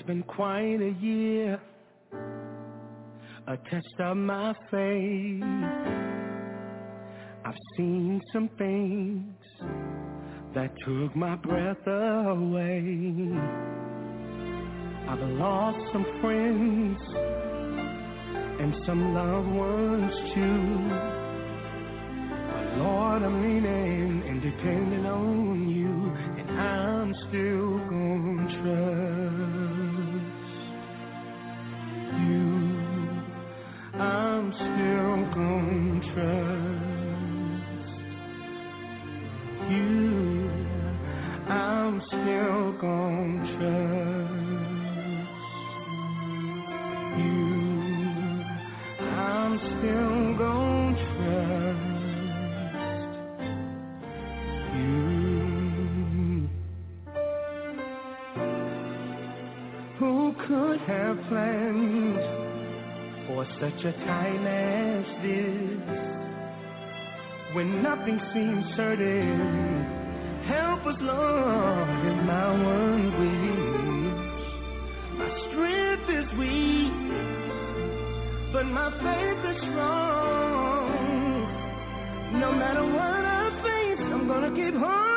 It's been quite a year, a test of my faith. I've seen some things that took my breath away. I've lost some friends and some loved ones too. But Lord, I'm leaning and depending on you, and I'm still going. contrast. You, I'm still gonna trust. You, I'm still gonna trust. You, who could have planned? such a time as this, when nothing seems certain, help us, Lord, in my one wish. My strength is weak, but my faith is strong. No matter what I face, I'm gonna keep on.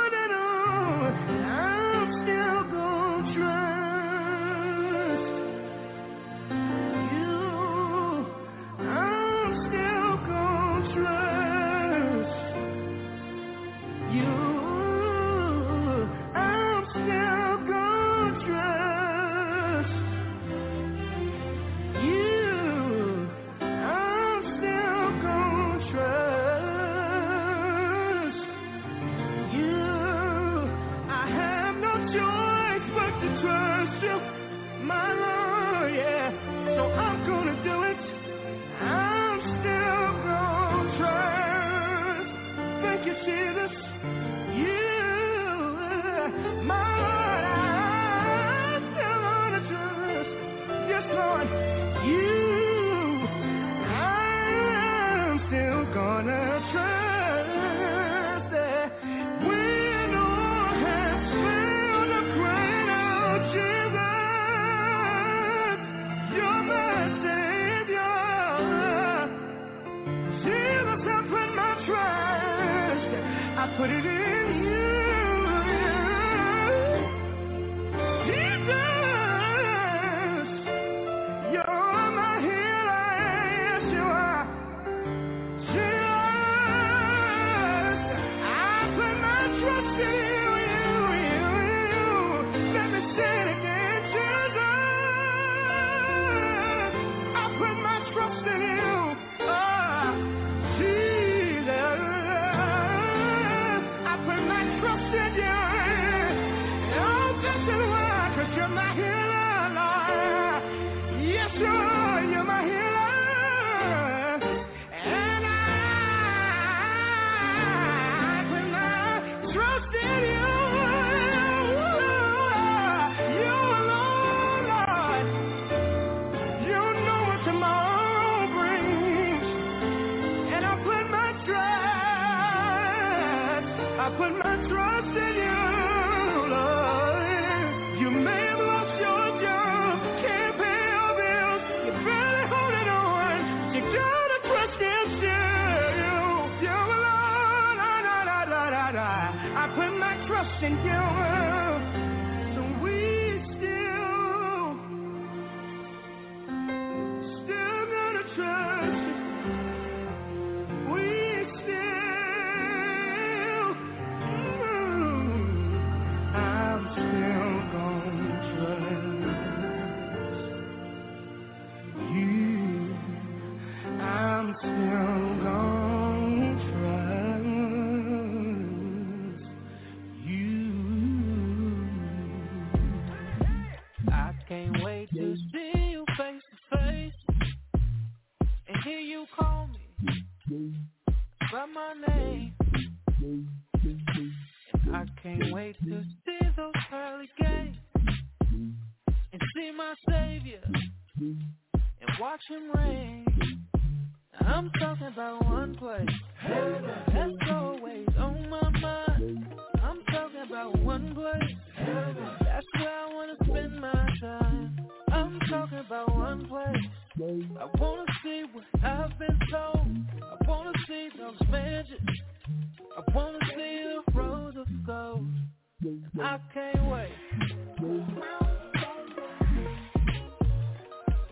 I can't wait.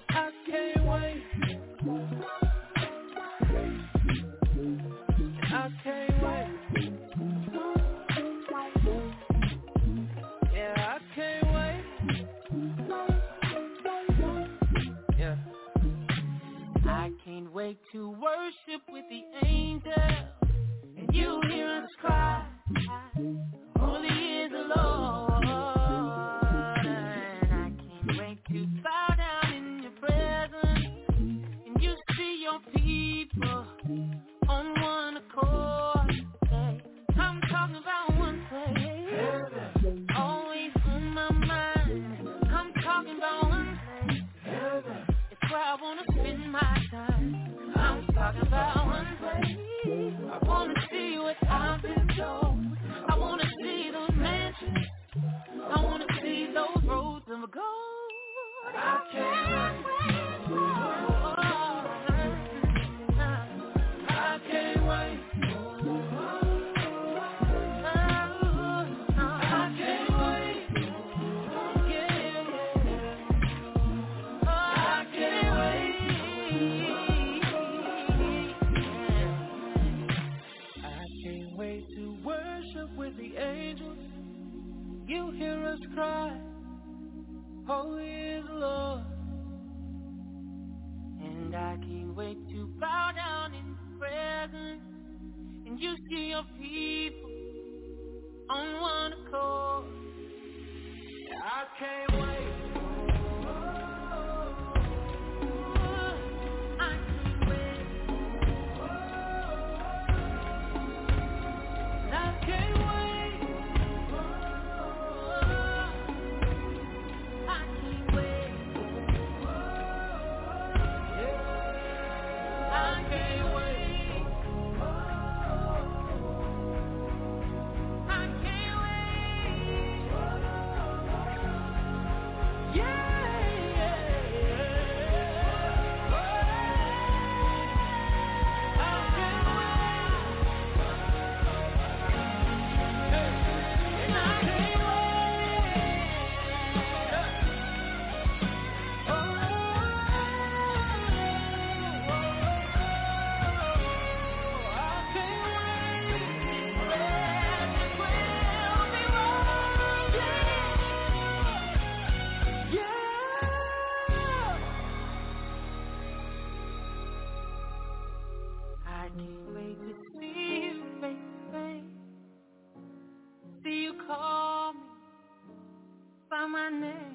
I can't wait. I can't wait. Yeah, I can't wait. Yeah. I can't wait to worship with the angels and you hear us cry. amane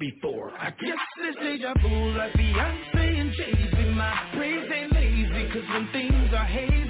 before. I guess this deja vu like Beyonce and Jay-Z. My praise ain't lazy, cause when things are hazy,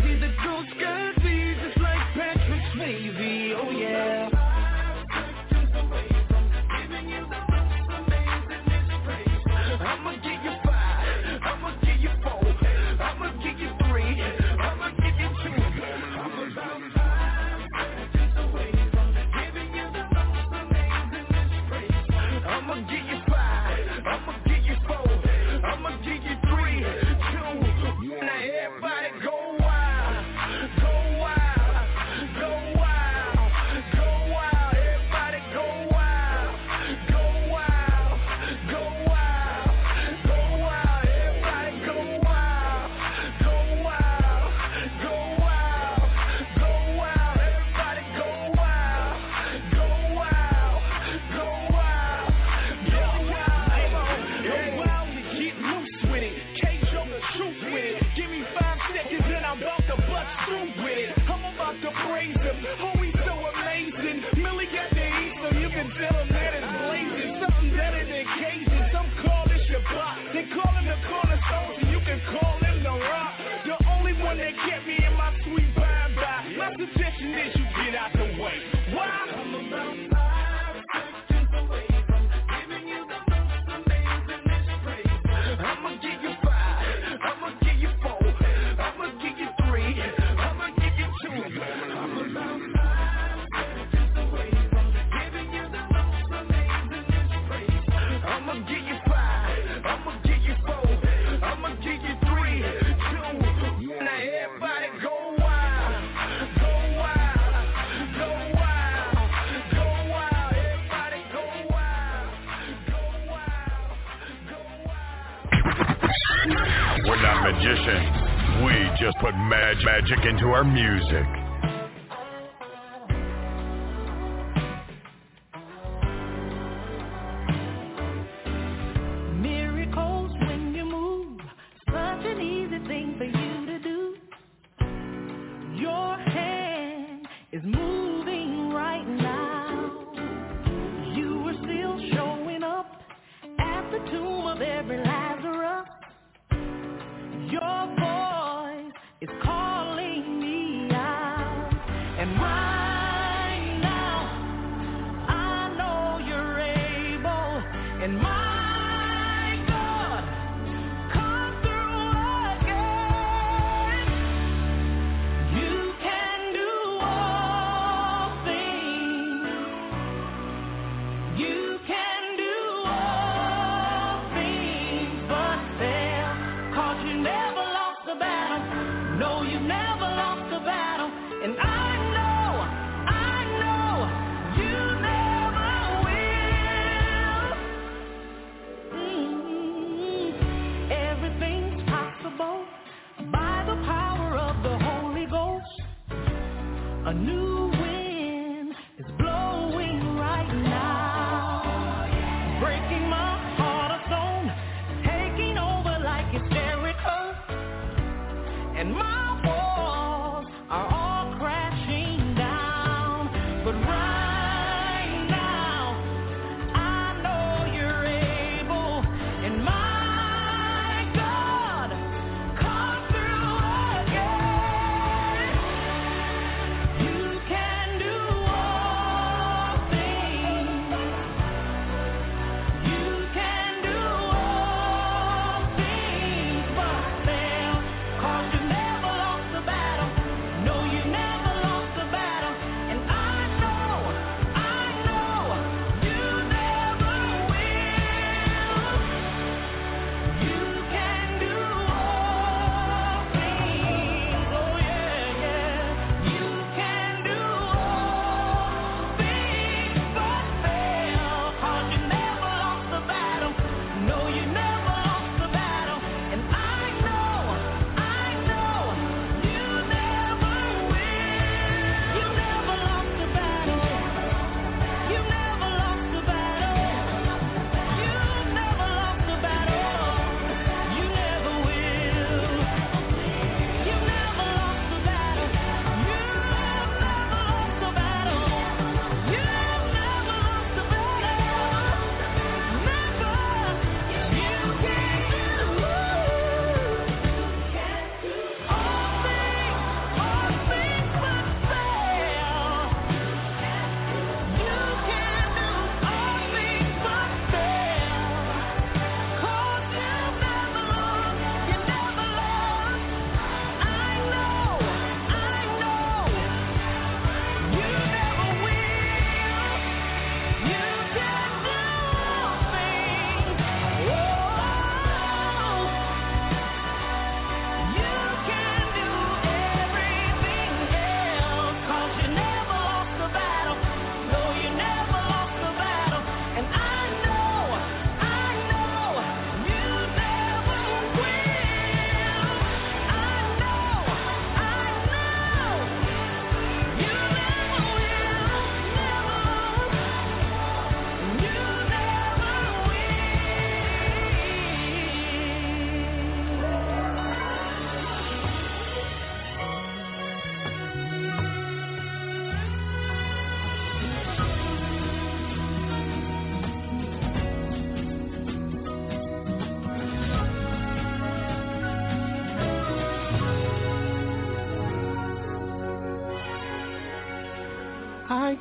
magic into our music.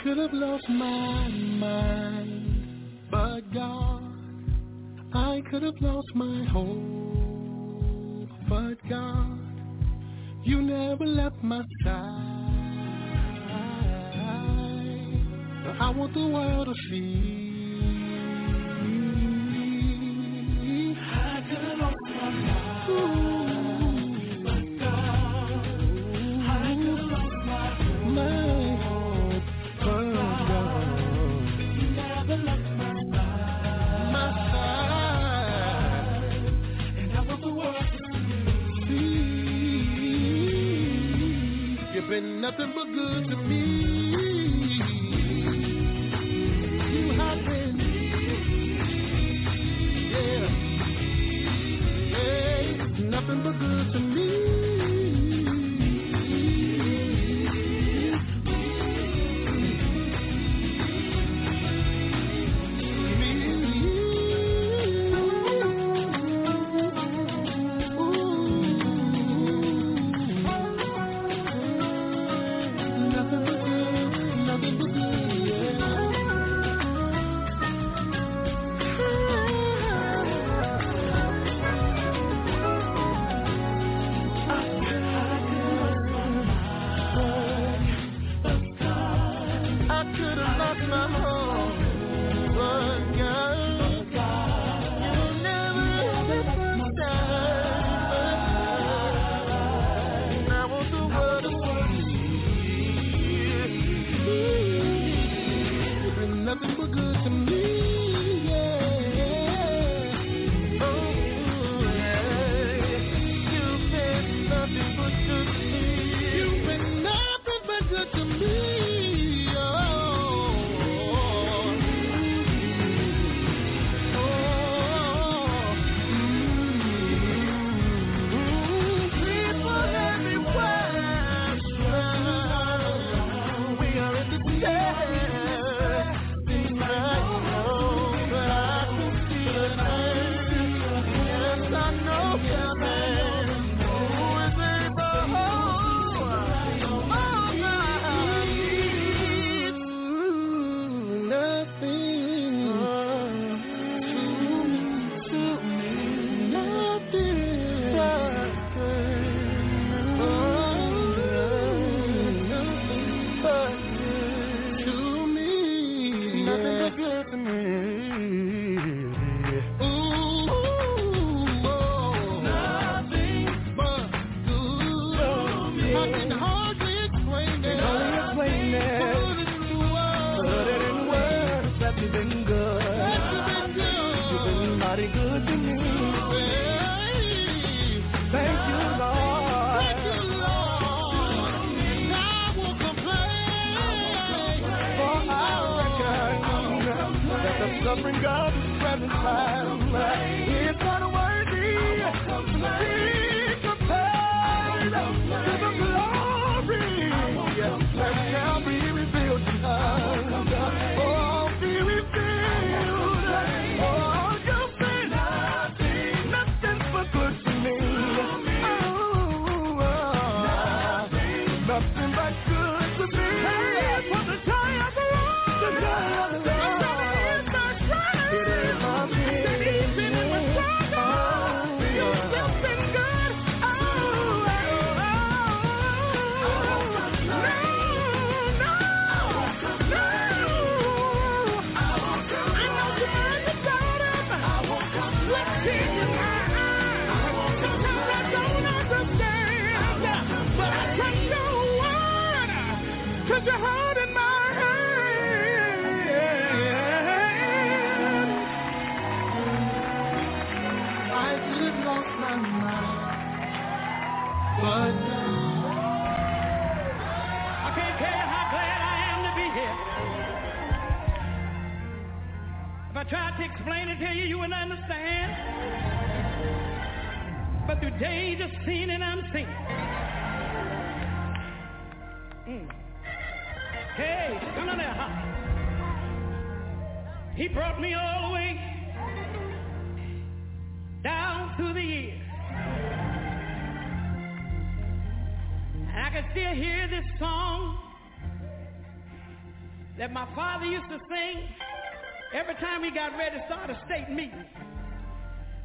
could have lost my mind, but God, I could have lost my hope, but God, you never left my side. I want the world to see understand. But today, just of and I'm seen. Mm. Hey, come on there, huh? He brought me all the way down through the years. And I can still hear this song that my father used to sing every time he got ready to start a state meeting.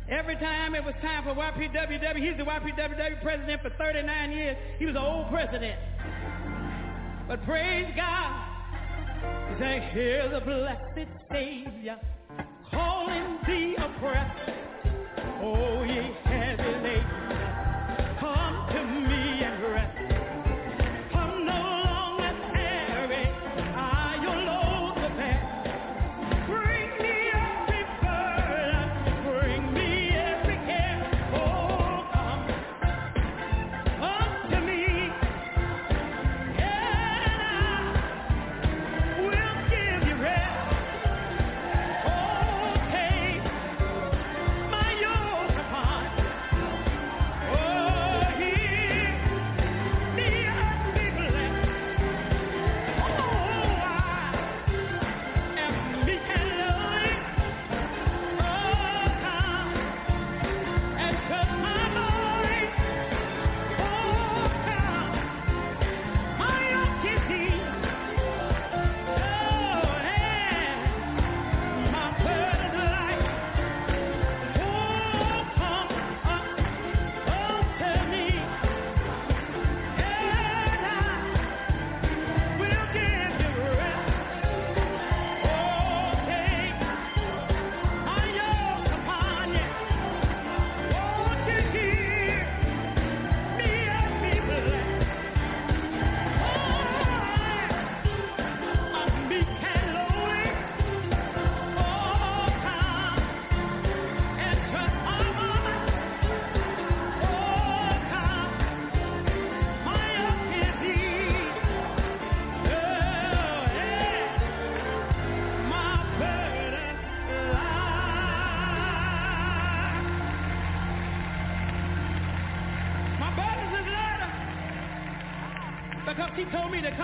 Every time it was time for YPWW, he's the YPWW president for 39 years. He was an old president. But praise God, he said, hear the blessed Savior calling the oppressed. Oh, ye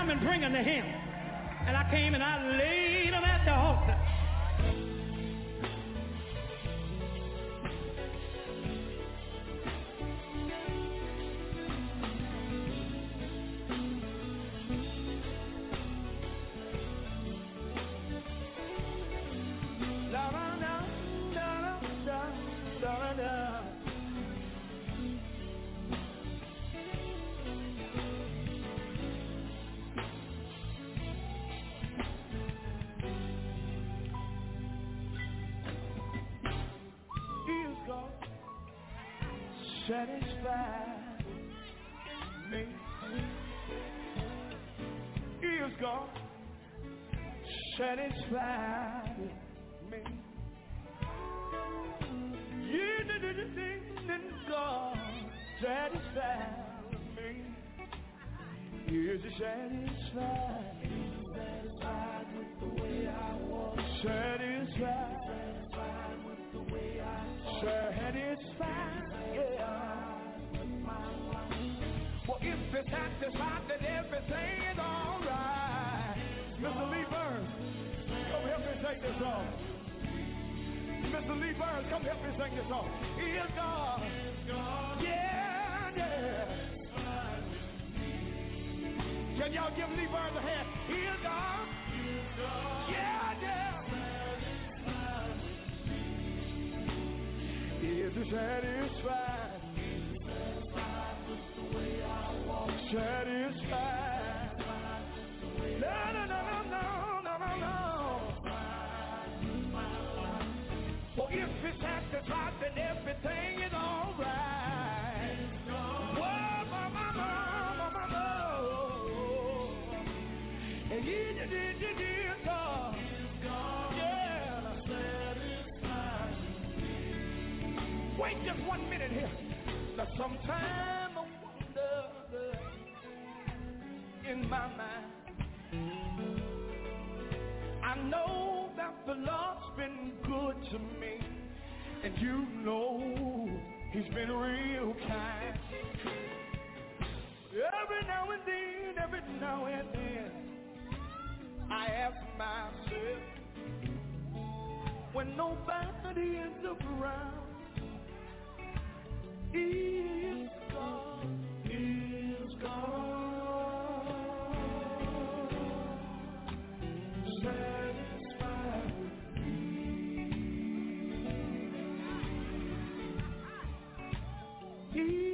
come and bring to him. Everything is alright. Mr. Lee Burns, come help me sing this song. Mr. Lee Burns, come help me sing this song. He is God. Yeah, yeah. Can y'all give Lee Burns a hand? He is God. Yeah, yeah. Is he satisfied? Satisfied. No, no. Well, if he's satisfied, then everything is alright. Whoa, mama, mama, mama, and he did, did, did, did, uh, Yeah. Wait just one minute here. Now, sometime I wonder in my mind. I know that the Lord's been good to me, and you know He's been real kind. Every now and then, every now and then, I ask myself, when nobody is around, is God, is God He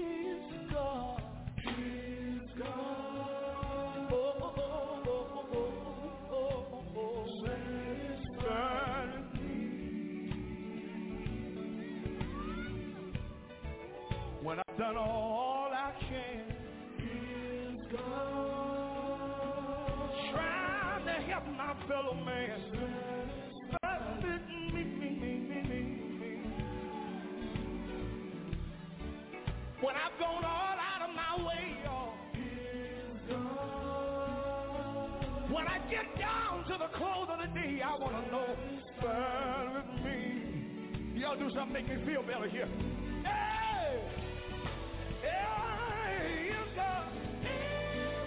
get down to the close of the day, I want to know, burn with me. Y'all do something make me feel better here. Hey! Hey! You got Yes.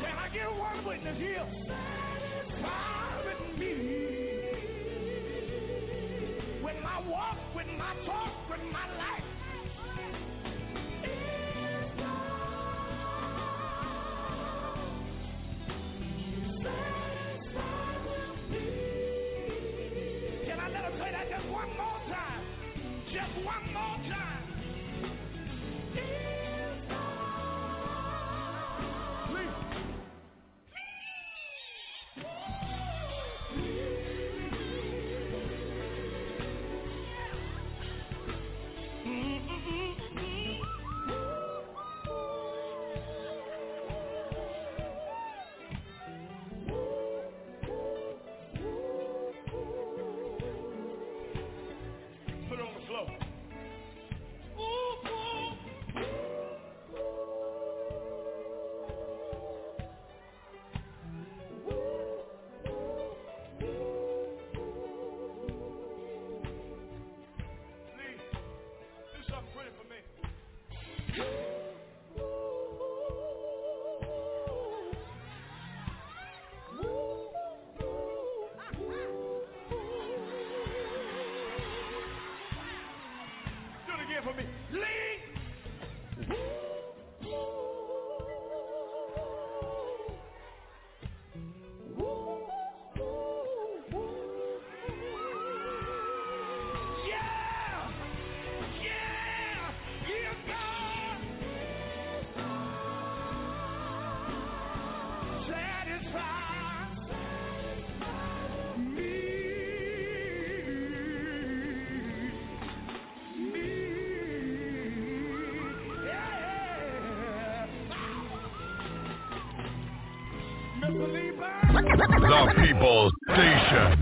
Can I get one witness here? Fire with me. With my walk, with my talk, for me. Leave! People's Station.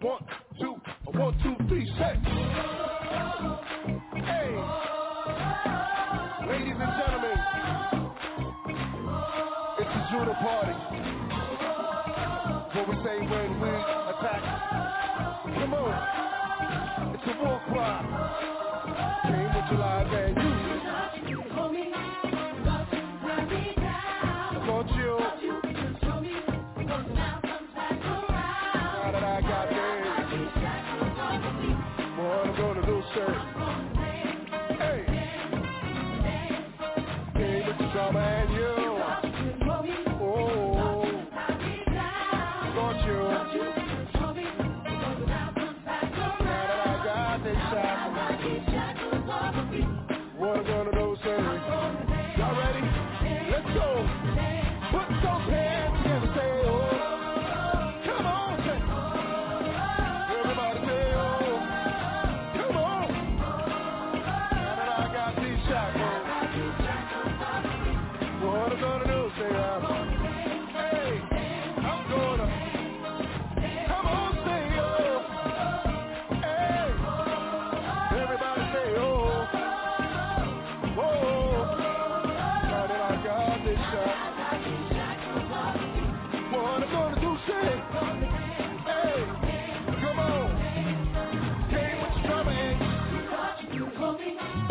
One, two, one, two, three, set. Hey, ladies and gentlemen, it's the Judah party. What we say when we attack. Come on, it's a war cry. Came with July, man, trouble oh, oh, oh. you. Don't you. Come on. Game.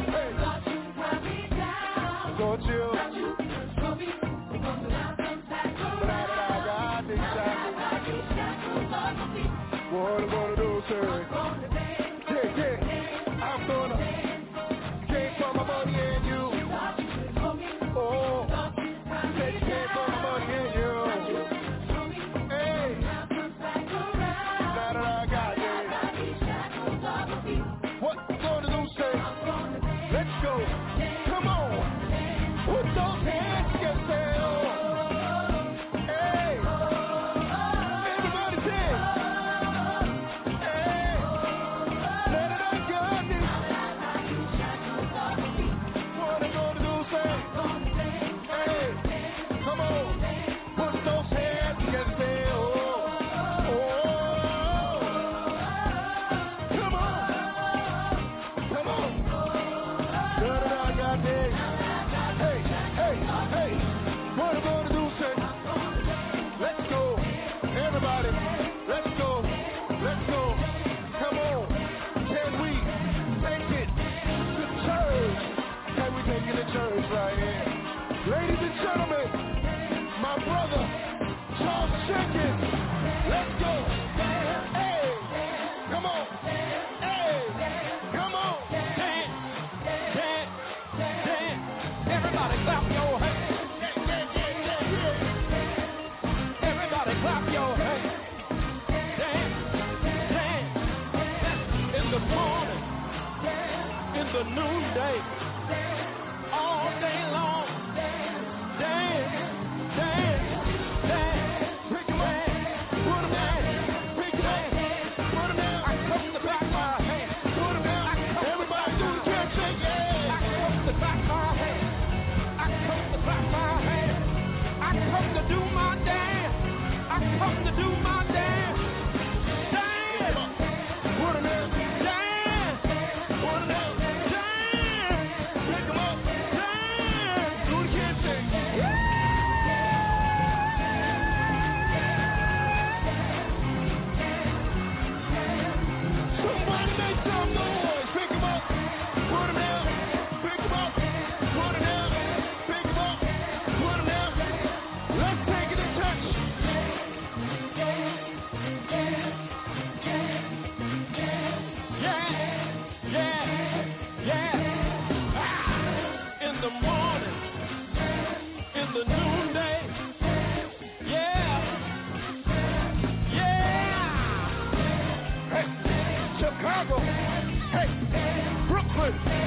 Ladies and gentlemen, my brother, Charles Jenkins. Let's go. Hey, come on. Hey, come on. Dance, dance, dance. Everybody clap your hands. Everybody clap your hands. Dance, dance. In the morning, in the noonday. good.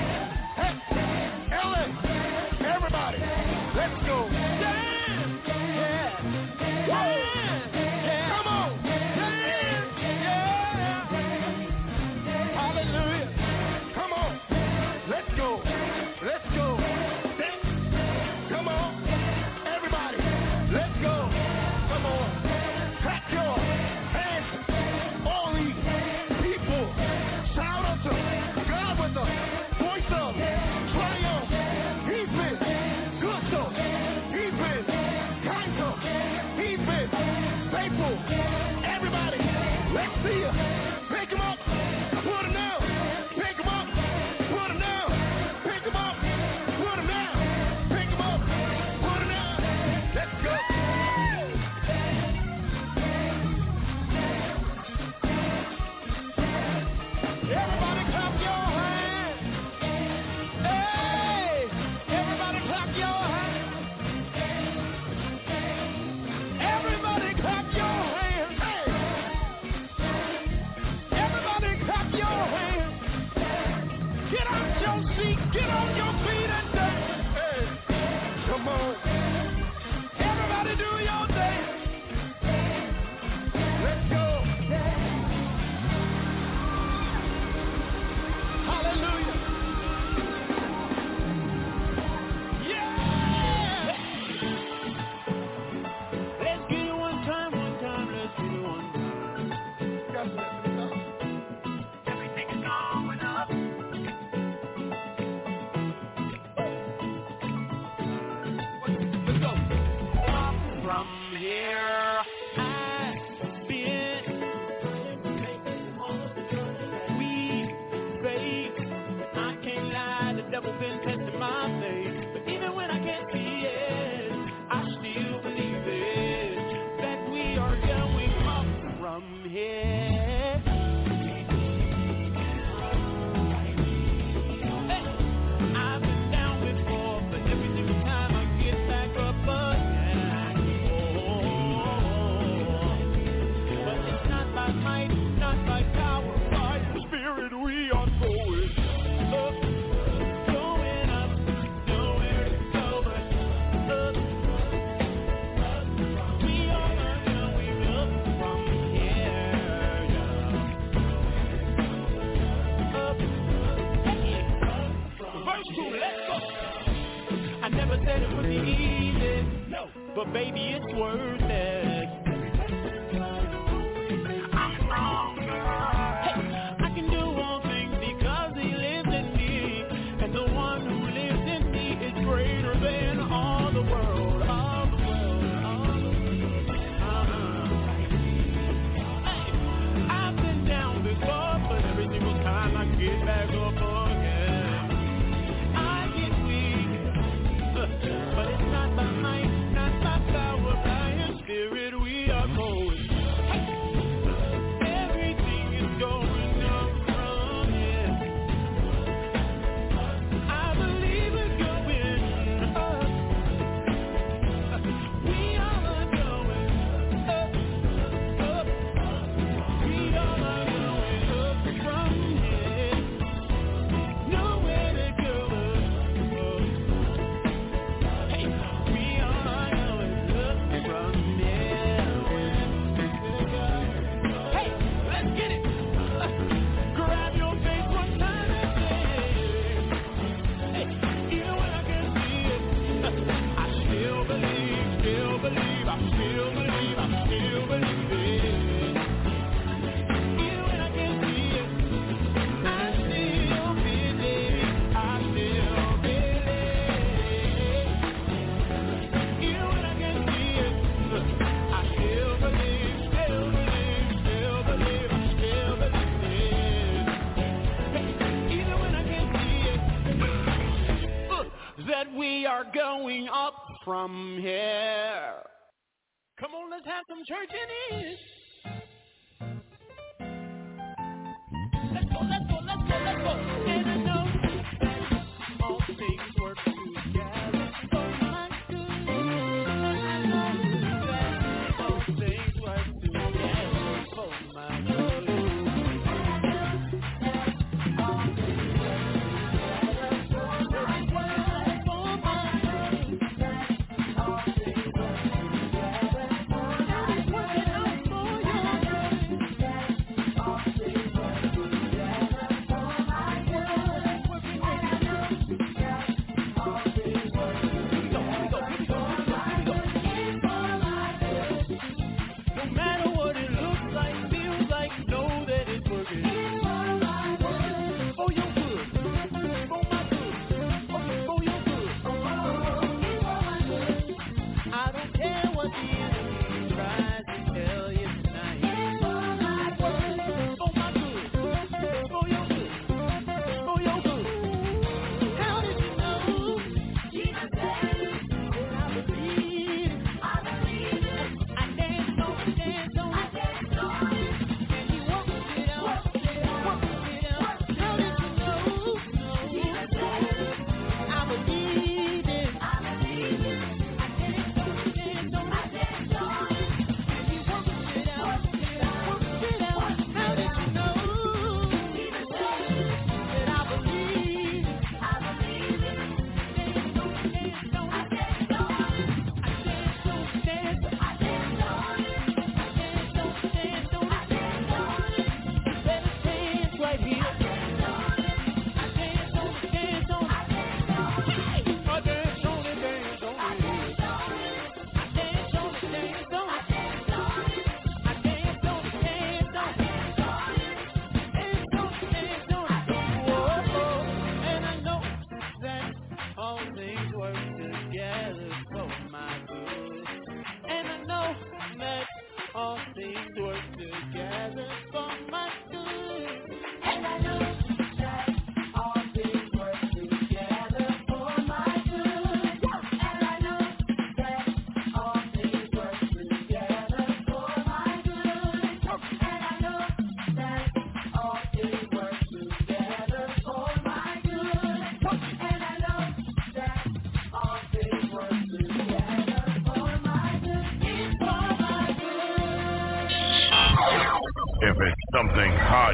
church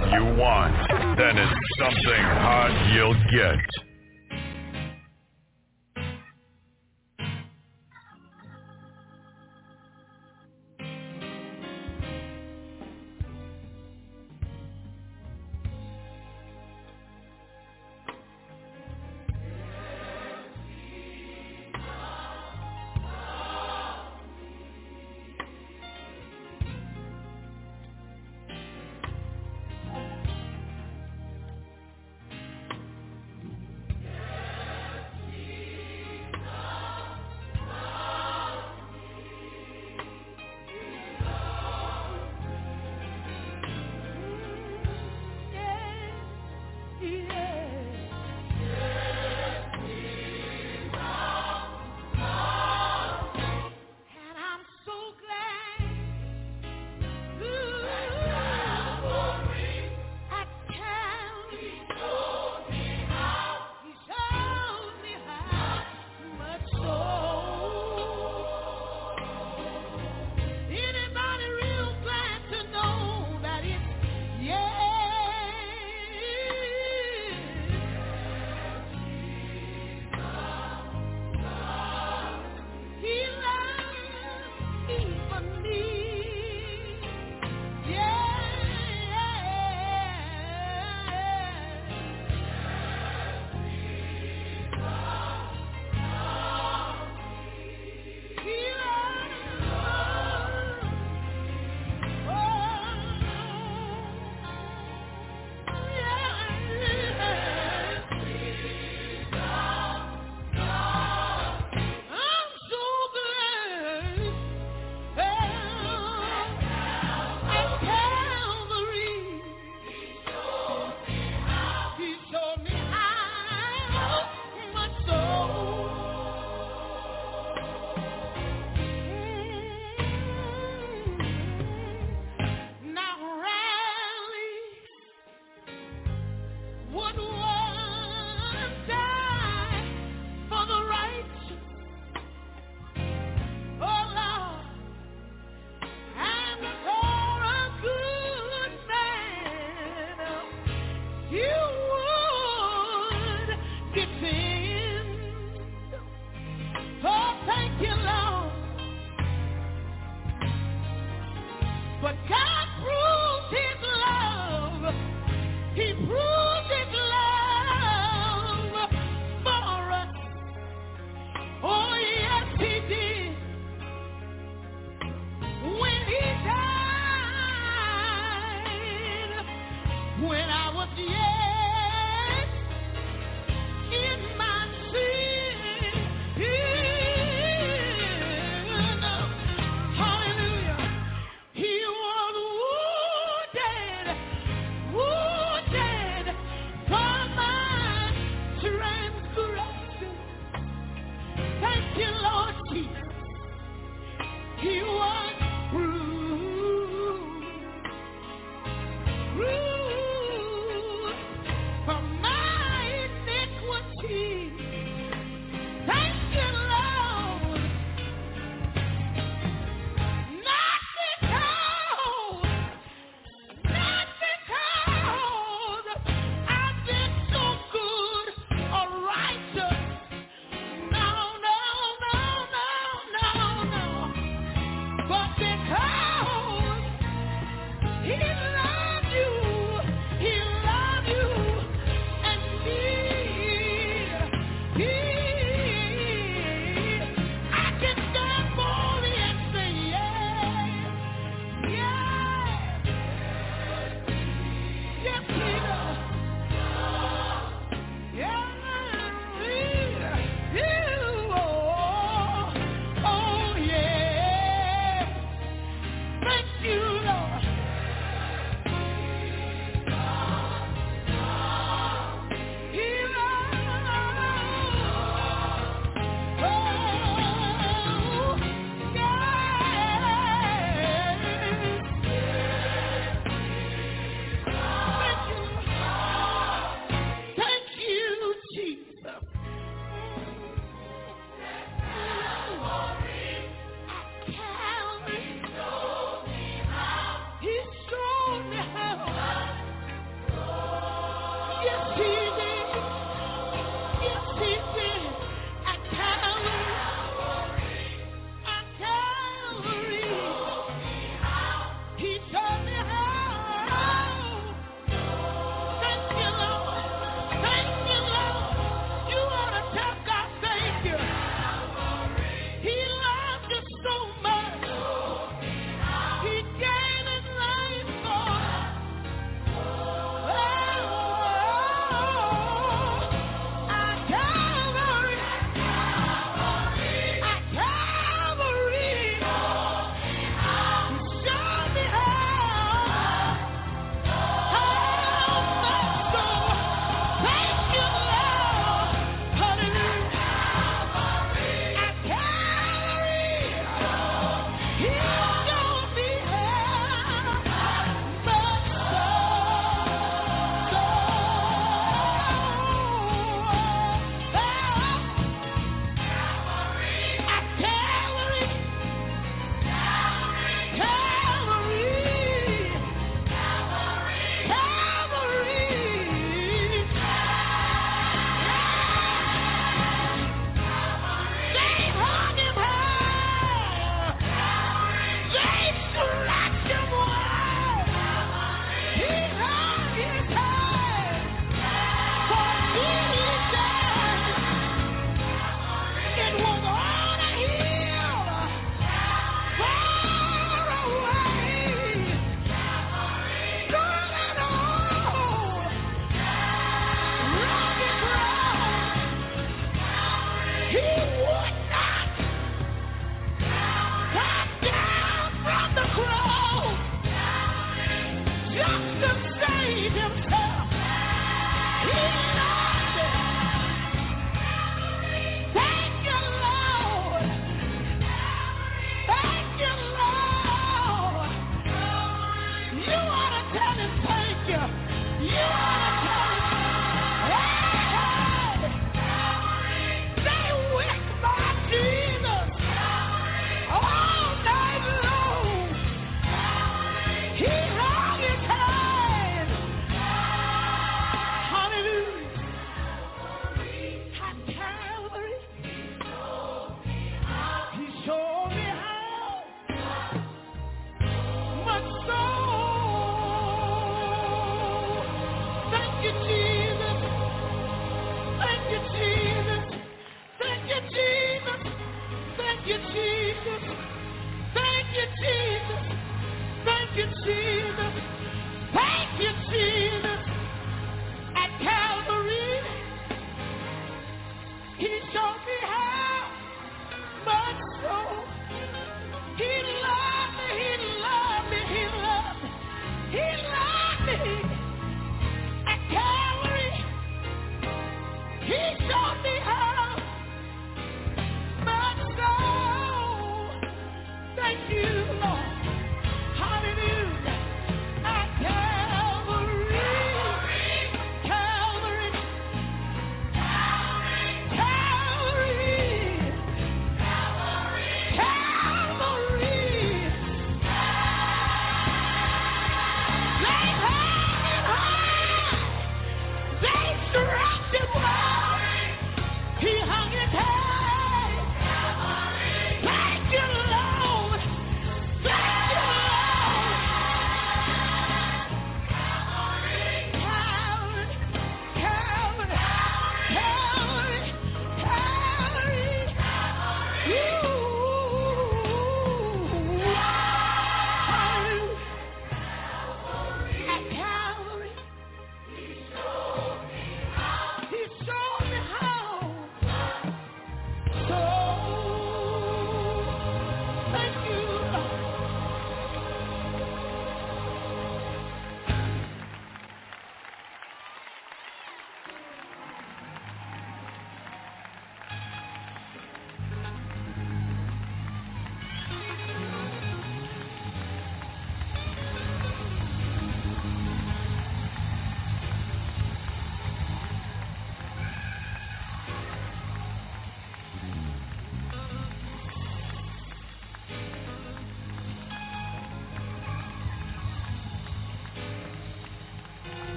hot you want, then it's something hot you'll get.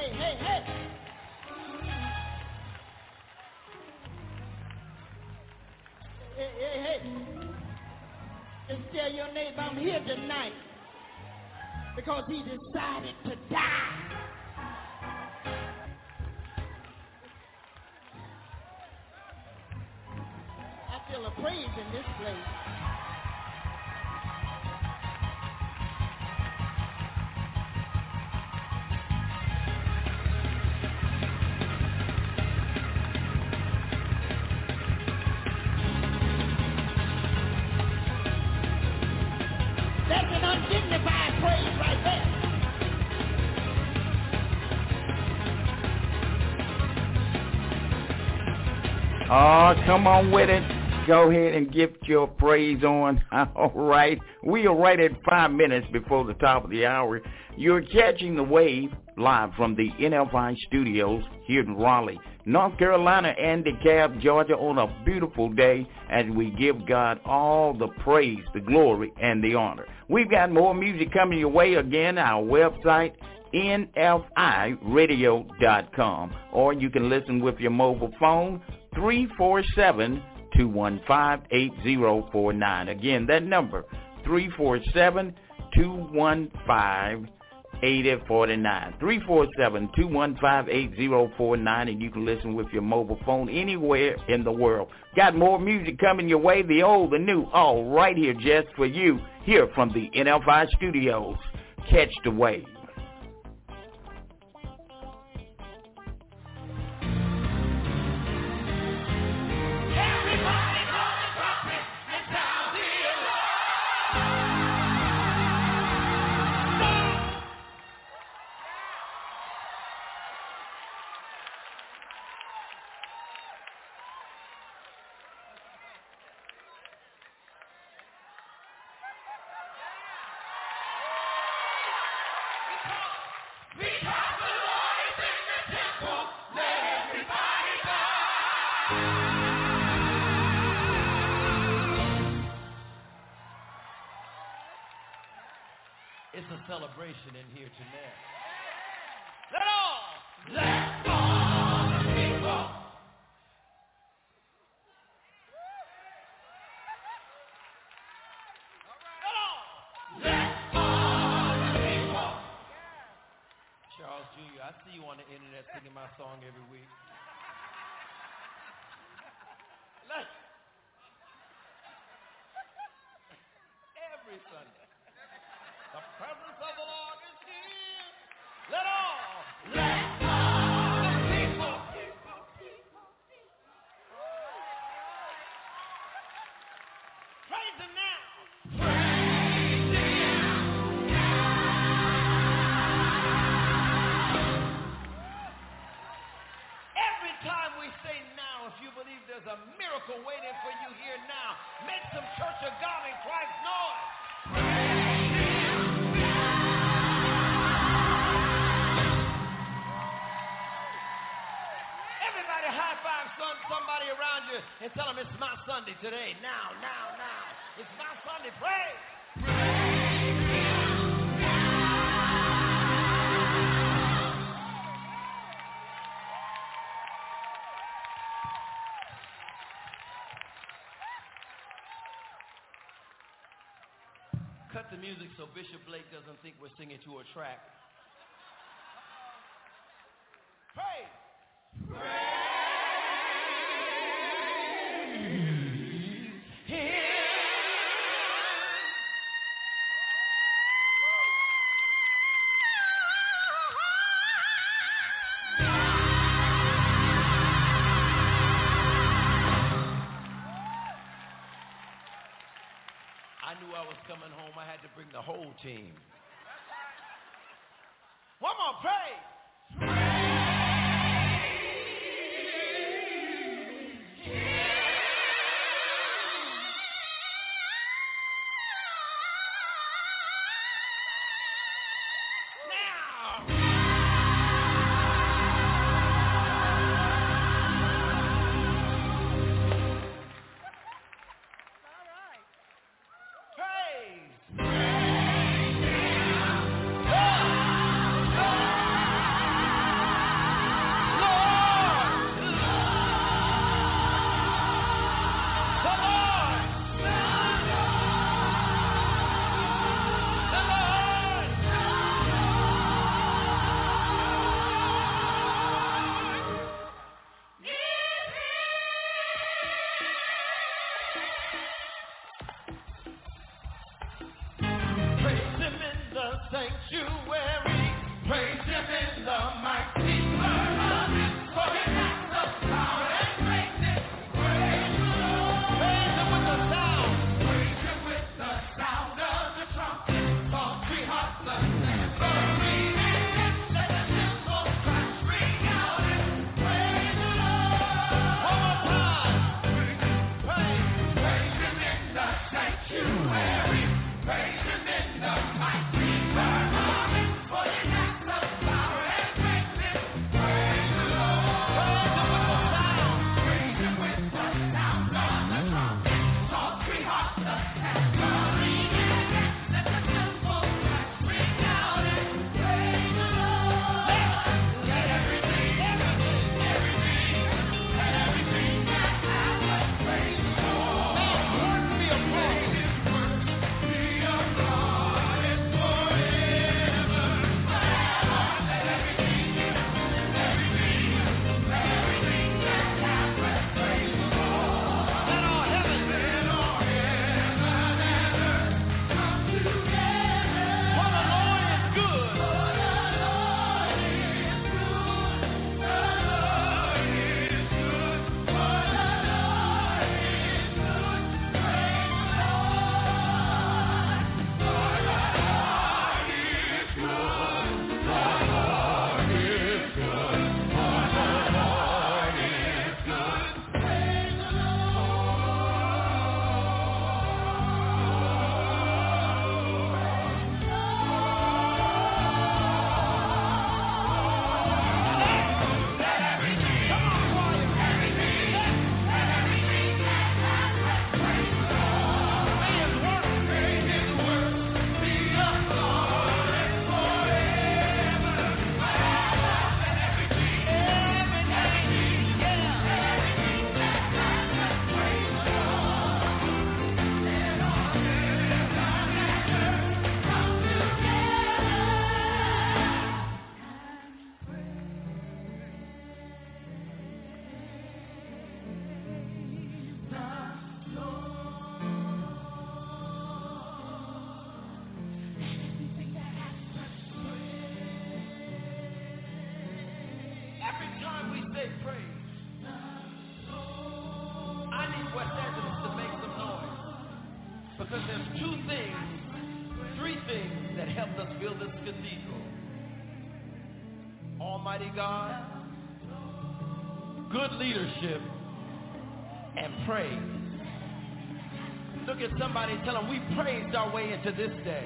Hey, hey, hey, hey. Hey, hey. Just tell your neighbor I'm here tonight because he decided to die. I feel a praise in this place. Come on with it. Go ahead and get your praise on. All right. We are right at five minutes before the top of the hour. You're catching the wave live from the NFI studios here in Raleigh, North Carolina and DeKalb, Georgia on a beautiful day as we give God all the praise, the glory, and the honor. We've got more music coming your way again. Our website, nfiradio.com, or you can listen with your mobile phone 347-215-8049. Again, that number, 347-215-8049. 347-215-8049 and you can listen with your mobile phone anywhere in the world. Got more music coming your way, the old, the new, all right here just for you, here from the NFI studios. Catch the wave. In here tonight. Today. Now, now, now. It's my Sunday. Pray. Cut the music so Bishop Blake doesn't think we're singing to a track. Team. Tell them we praised our way into this day.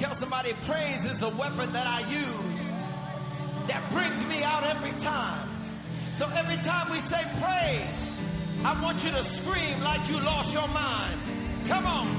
Tell somebody praise is a weapon that I use that brings me out every time. So every time we say praise, I want you to scream like you lost your mind. Come on.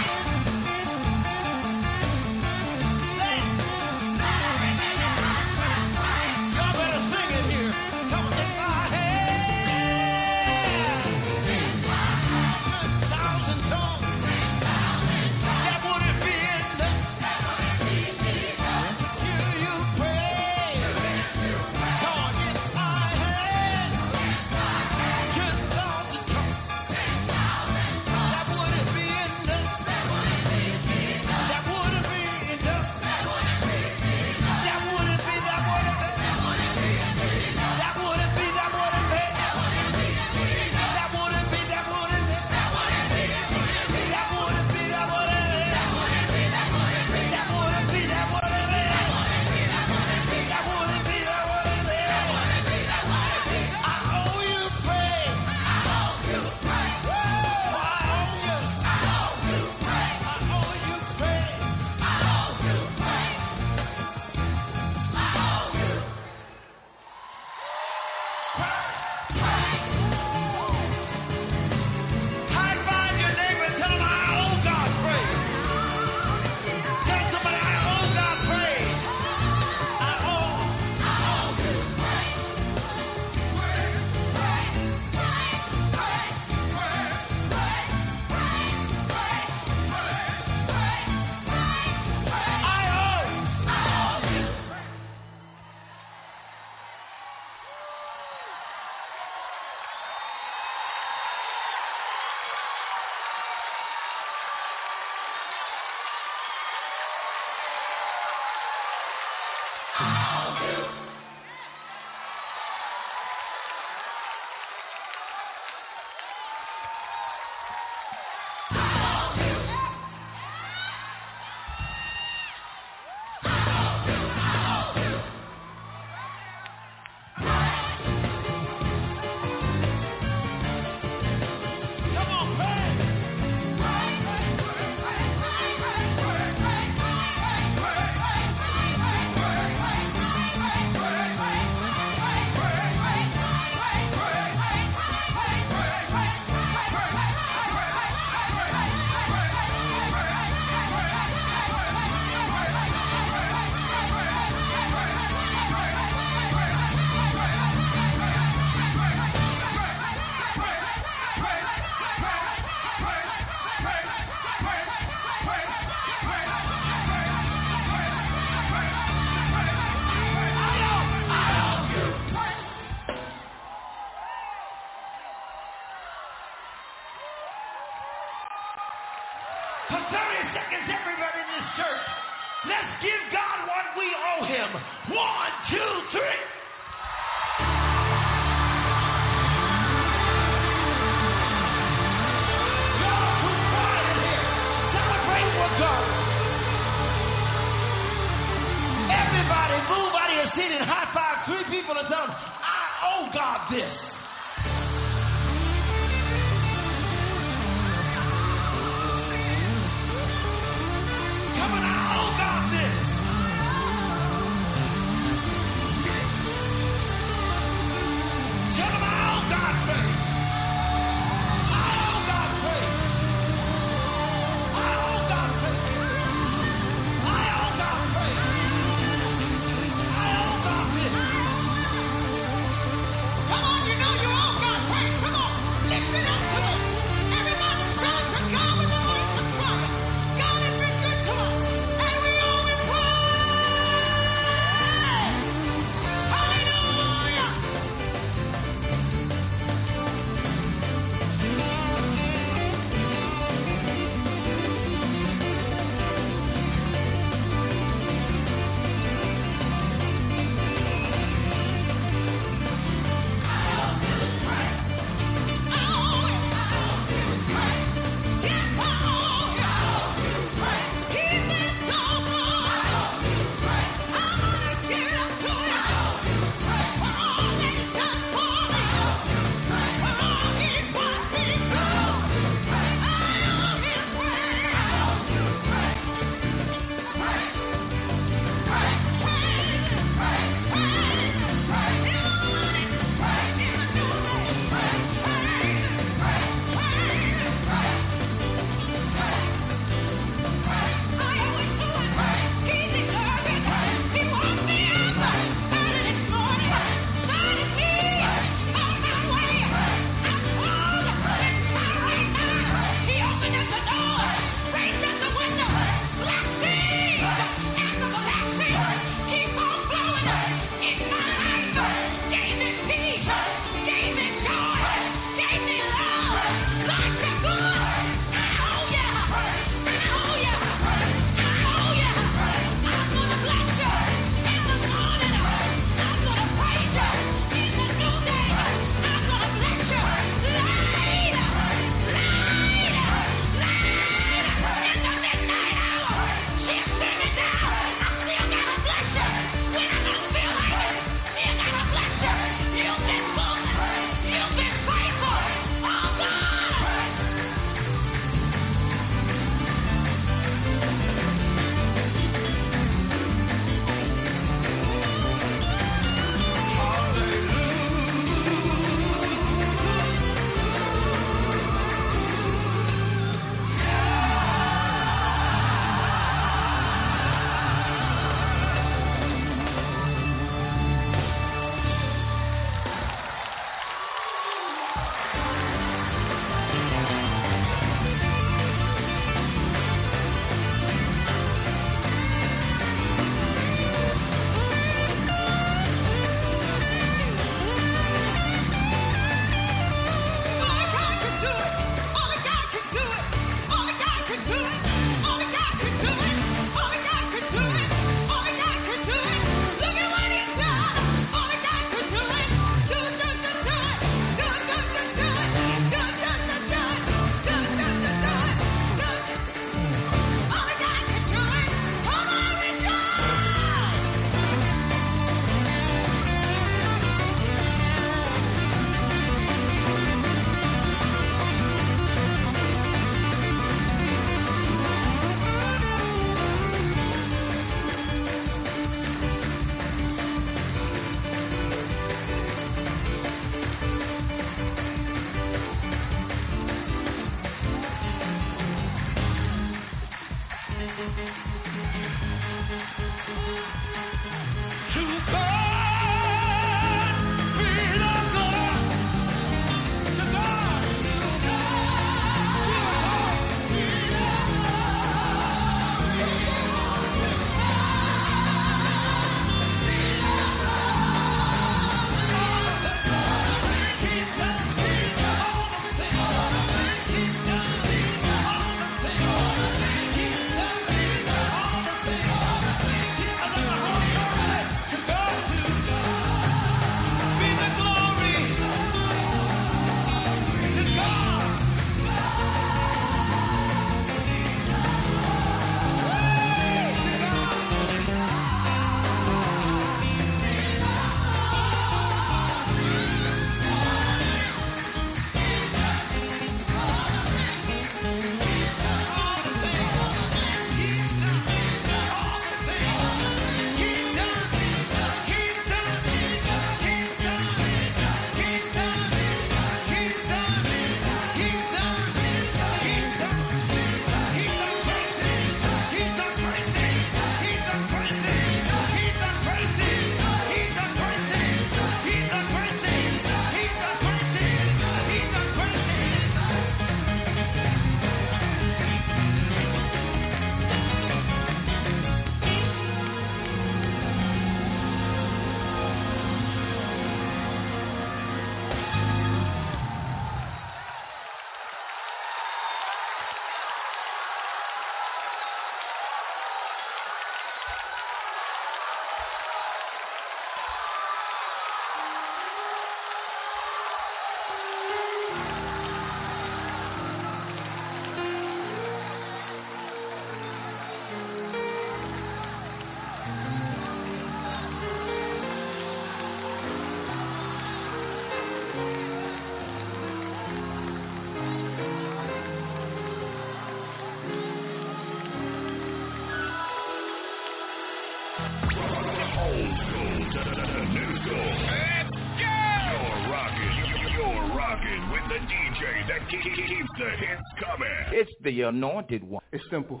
It's the anointed one. It's simple.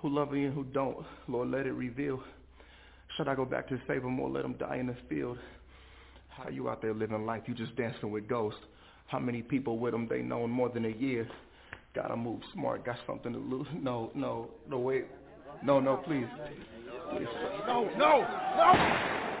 Who love me and who don't, Lord, let it reveal. Should I go back to save them or let them die in this field? How you out there living life? You just dancing with ghosts. How many people with them they know in more than a year? Gotta move smart. Got something to lose. No, no, no, wait. No, no, please. please. No, no, no!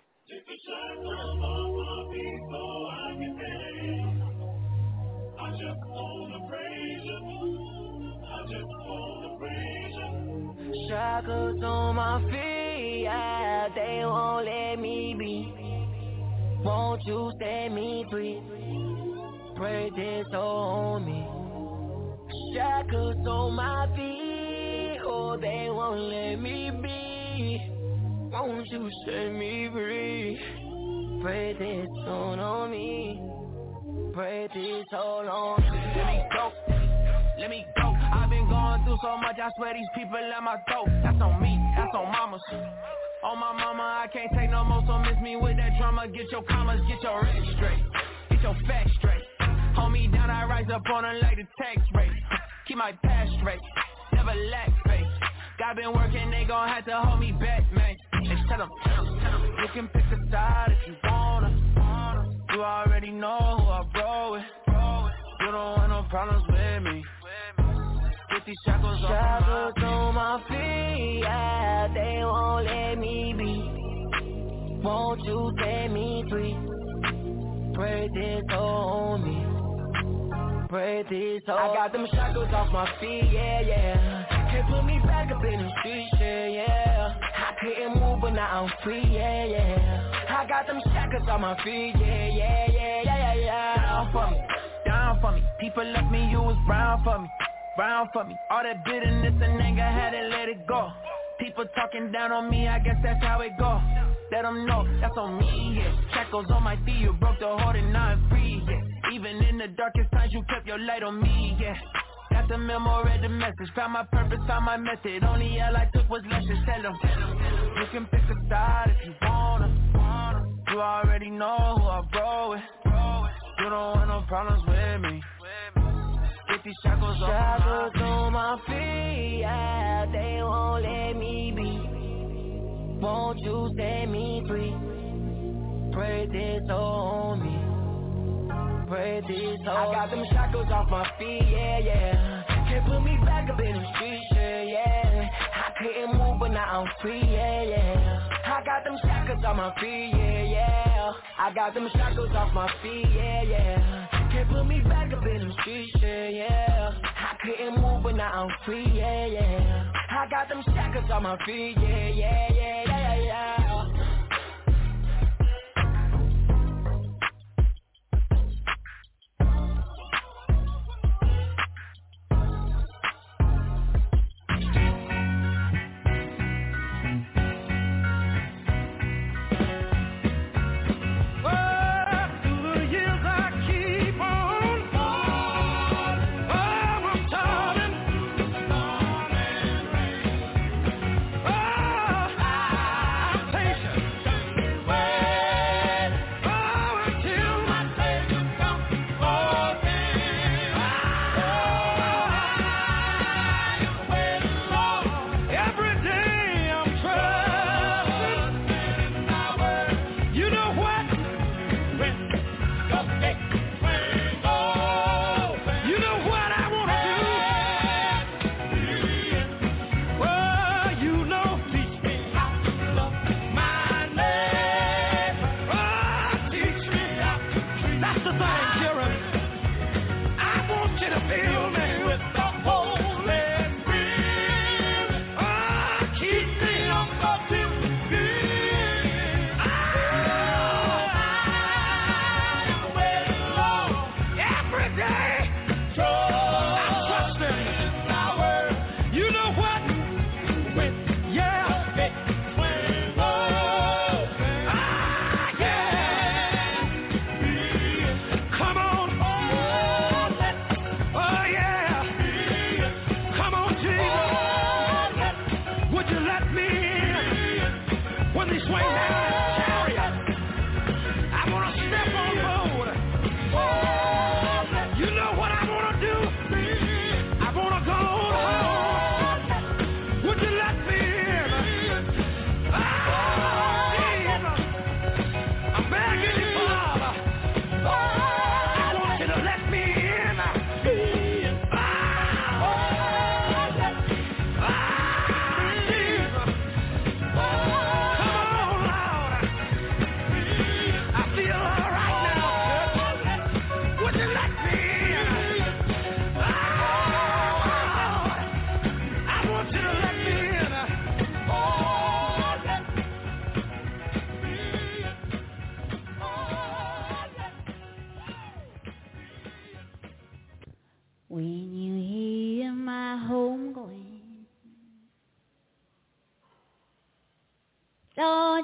Shackles on my feet, yeah, they won't let me be. Won't you set me free? Pray this on me. Shackles on my feet, oh, they won't let me be. Won't you set me free? Pray this on on me. Pray this on me. Let me go. Let me go. I've been going through so much, I swear these people at my throat. That's on me, that's on mamas. On my mama, I can't take no more, so miss me with that drama. Get your commas, get your rent straight. Get your facts straight. Hold me down, I rise up on them like the tax rate. Keep my past straight, never lack faith. God been working, they gon' have to hold me back, man. Just tell them, tell them, tell them. You can pick a side if you wanna. You already know who I roll with. You don't want no problems with me. Get these shackles Shackles my on my feet, yeah, they won't let me be. Won't you set me free? Pray this on me. Pray this on I got them shackles off my feet, yeah, yeah. Can't put me back up in the streets, yeah, yeah. I couldn't move, but now I'm free, yeah, yeah. I got them shackles on my feet, yeah, yeah, yeah, yeah, yeah, yeah. down for me, down for me. People left me, you was brown for me, brown for me. All that bitterness and anger, had to let it go. People talking down on me, I guess that's how it go. Let them know, that's on me, yeah. Shackles on my feet, you broke the heart and now I'm free, yeah. Even in the darkest times, you kept your light on me, yeah. Got the memo, read the message, found my purpose, found my method. Only all I took was lessons, tell them. You can pick a side if you wanna. You already know who I roll with. You don't want no problems with me. These shackles off Shackles my on my feet, yeah, they won't let me be. Won't you set me free? Pray this on me. Pray this on I got them shackles off my feet, yeah, yeah. Can't put me back up in the streets, yeah, yeah. I couldn't move, but now I'm free, yeah, yeah. I got them shackles on my feet, yeah, yeah. I got them shackles off my feet, yeah, yeah. Can't put me back up in the streets, yeah, yeah. I couldn't move, but now I'm free, yeah, yeah. I got them shackles on my feet, yeah, yeah, yeah.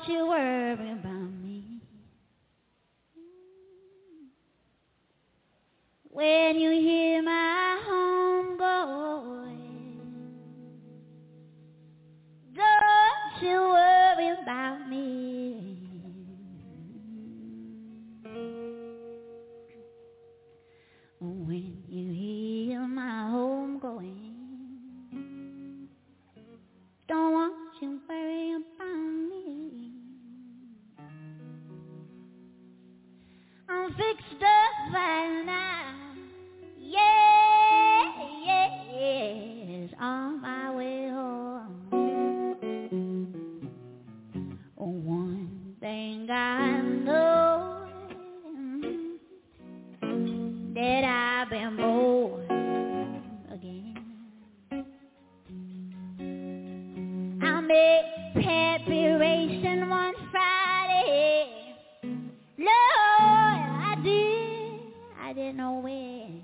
Don't you worry about me. When you hear my home going, don't you worry about me. When you hear my home going, don't want fixed up right now. Yeah, yeah, yes, on my way home. One thing I know that I've been born again. I made preparation one Friday. Did. I didn't know when.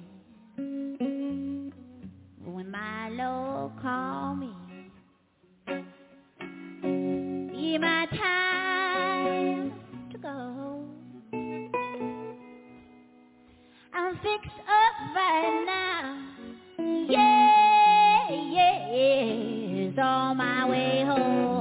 When my Lord called me, be my time to go. I'm fixed up right now. Yeah, yeah, it's on my way home.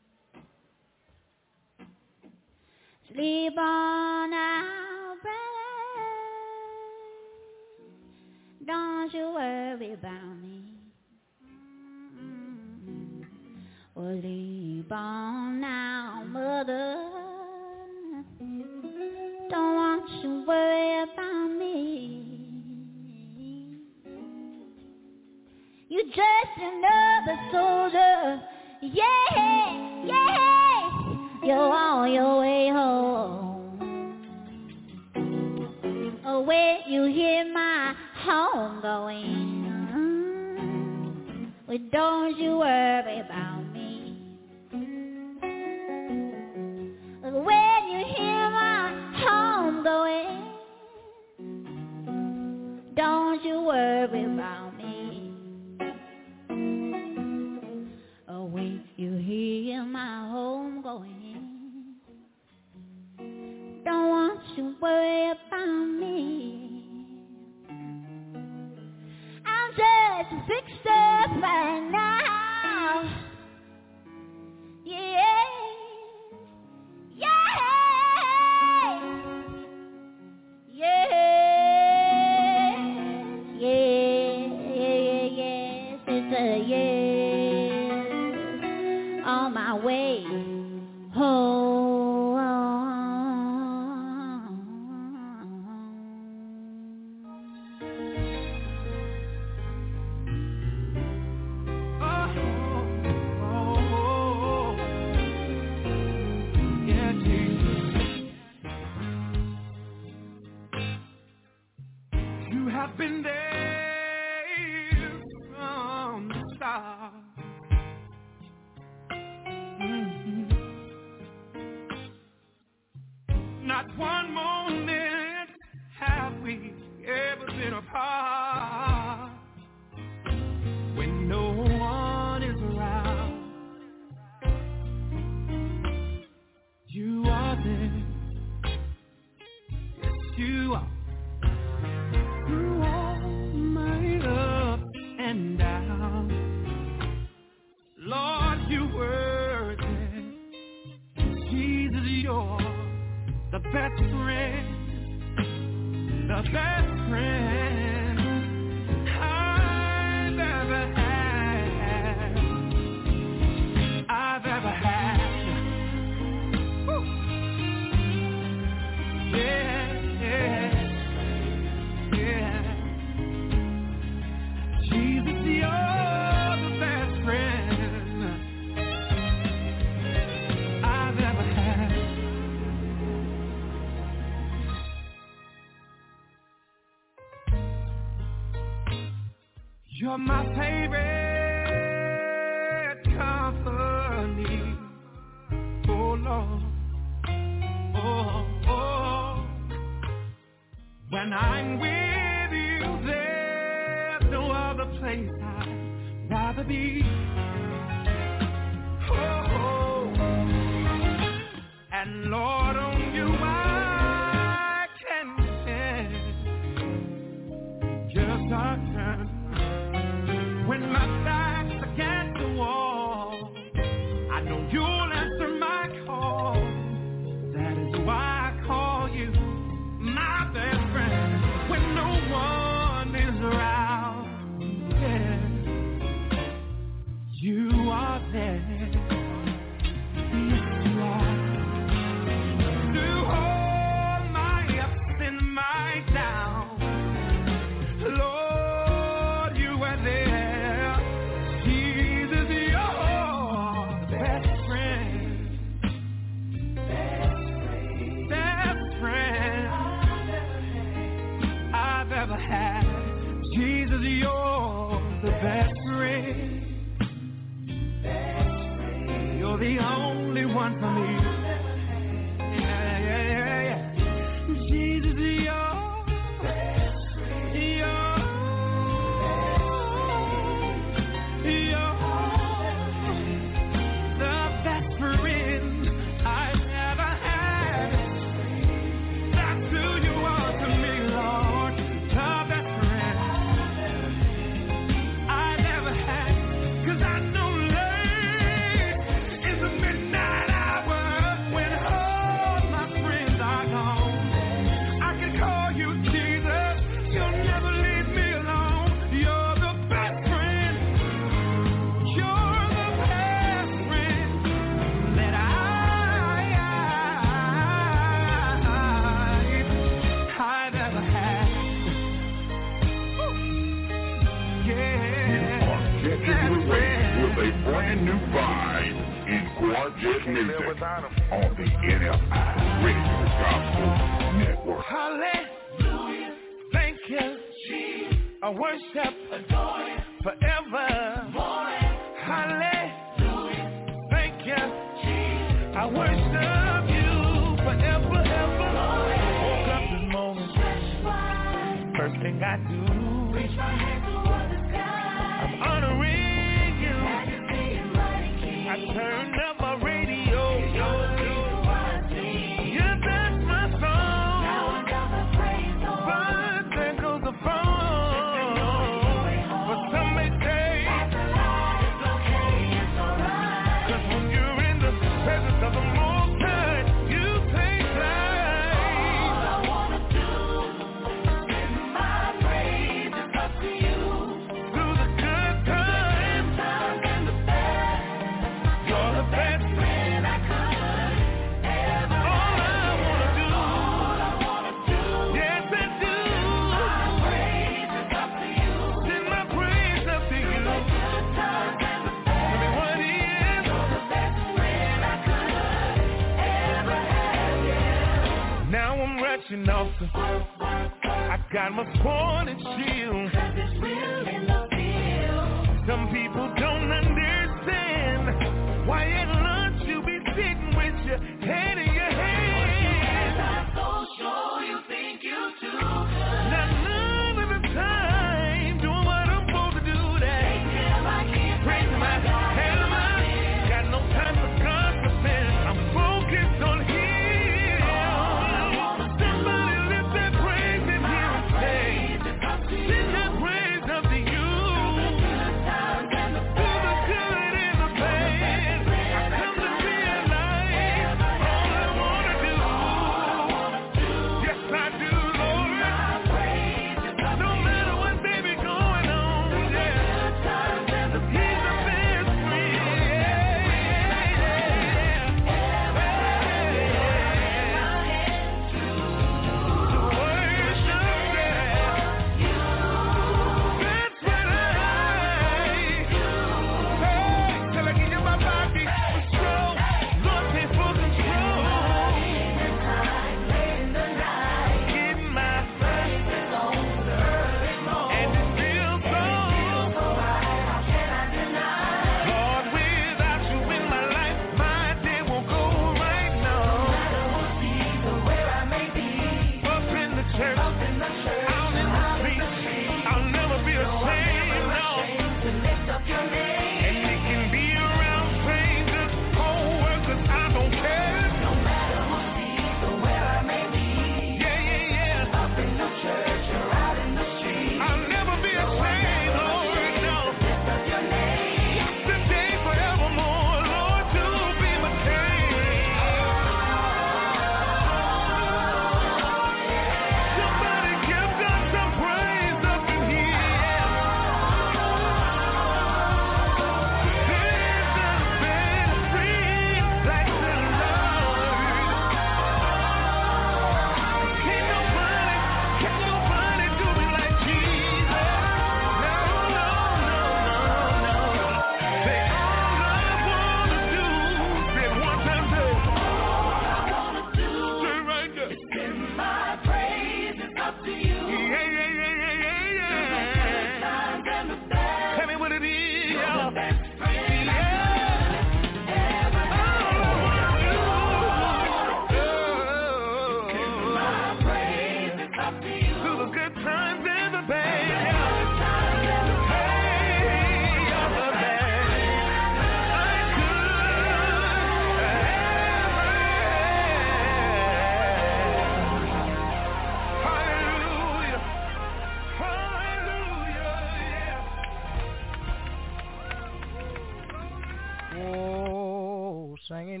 singing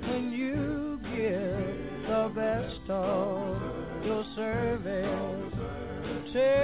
when you give the best of your service. Take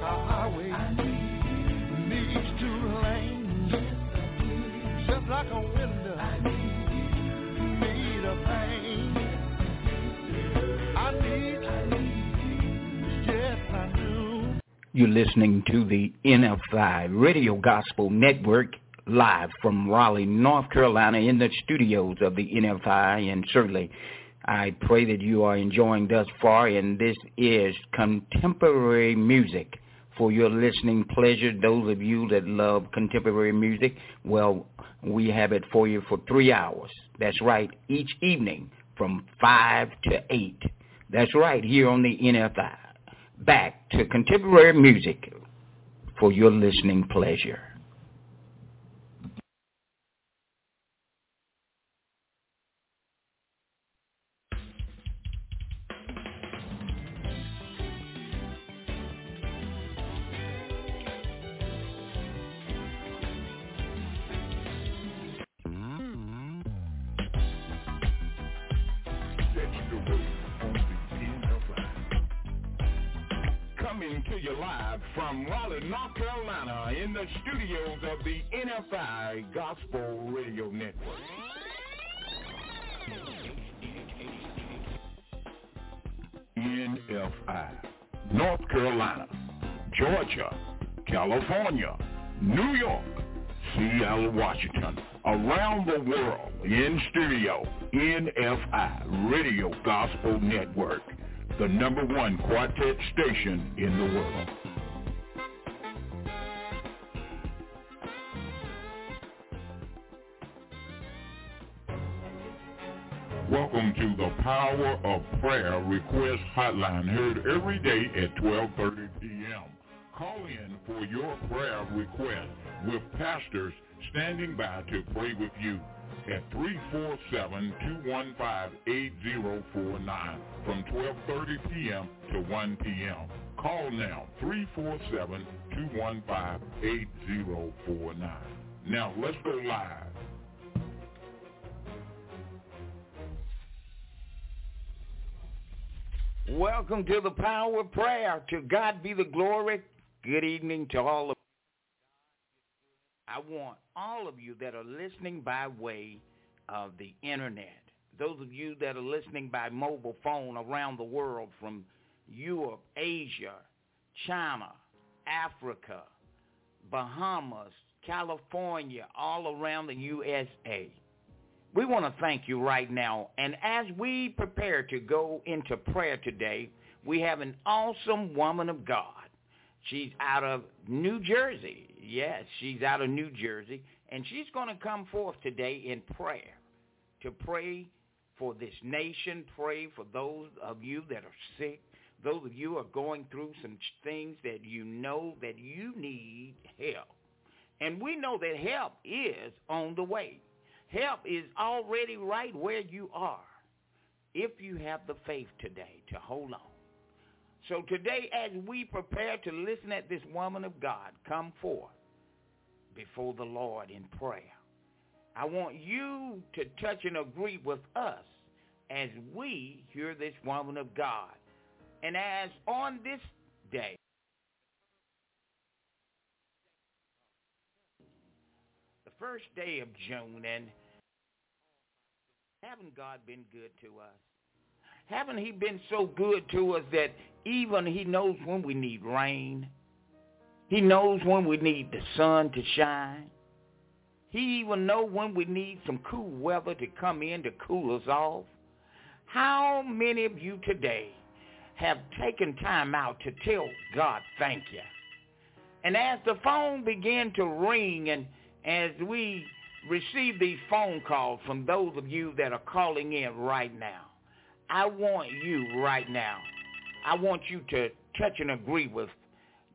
highway to. Just like a window pain. I need, yes I do. You're listening to the NFI Radio Gospel Network live from Raleigh, North Carolina in the studios of the NFI and certainly I pray that you are enjoying thus far, and this is contemporary music for your listening pleasure. Those of you that love contemporary music, well, we have it for you for three hours. That's right, each evening from 5 to 8. That's right, here on the NFI. Back to contemporary music for your listening pleasure. Washington, around the world, in studio, NFI Radio Gospel Network the number one quartet station in the world. Welcome to the Power of Prayer Request Hotline, heard every day at 12.30 p.m. Call in for your prayer request with pastors standing by to pray with you at 347-215-8049 from 12.30 p.m. to 1 p.m. Call now, 347-215-8049. Now, let's go live. Welcome to the power of prayer. To God be the glory. Good evening to all of I want all of you that are listening by way of the internet, those of you that are listening by mobile phone around the world from Europe, Asia, China, Africa, Bahamas, California, all around the USA. We want to thank you right now. And as we prepare to go into prayer today, we have an awesome woman of God. She's out of New Jersey. Yes, she's out of New Jersey. And she's going to come forth today in prayer to pray for this nation, pray for those of you that are sick, those of you are going through some things that you know that you need help. And we know that help is on the way. Help is already right where you are if you have the faith today to hold on. So today, as we prepare to listen at this woman of God come forth before the Lord in prayer, I want you to touch and agree with us as we hear this woman of God. And as on this day, the first day of June, and haven't God been good to us? Haven't he been so good to us that even he knows when we need rain? He knows when we need the sun to shine. He even knows when we need some cool weather to come in to cool us off. How many of you today have taken time out to tell God thank you? And as the phone began to ring and as we receive these phone calls from those of you that are calling in right now, I want you right now, I want you to touch and agree with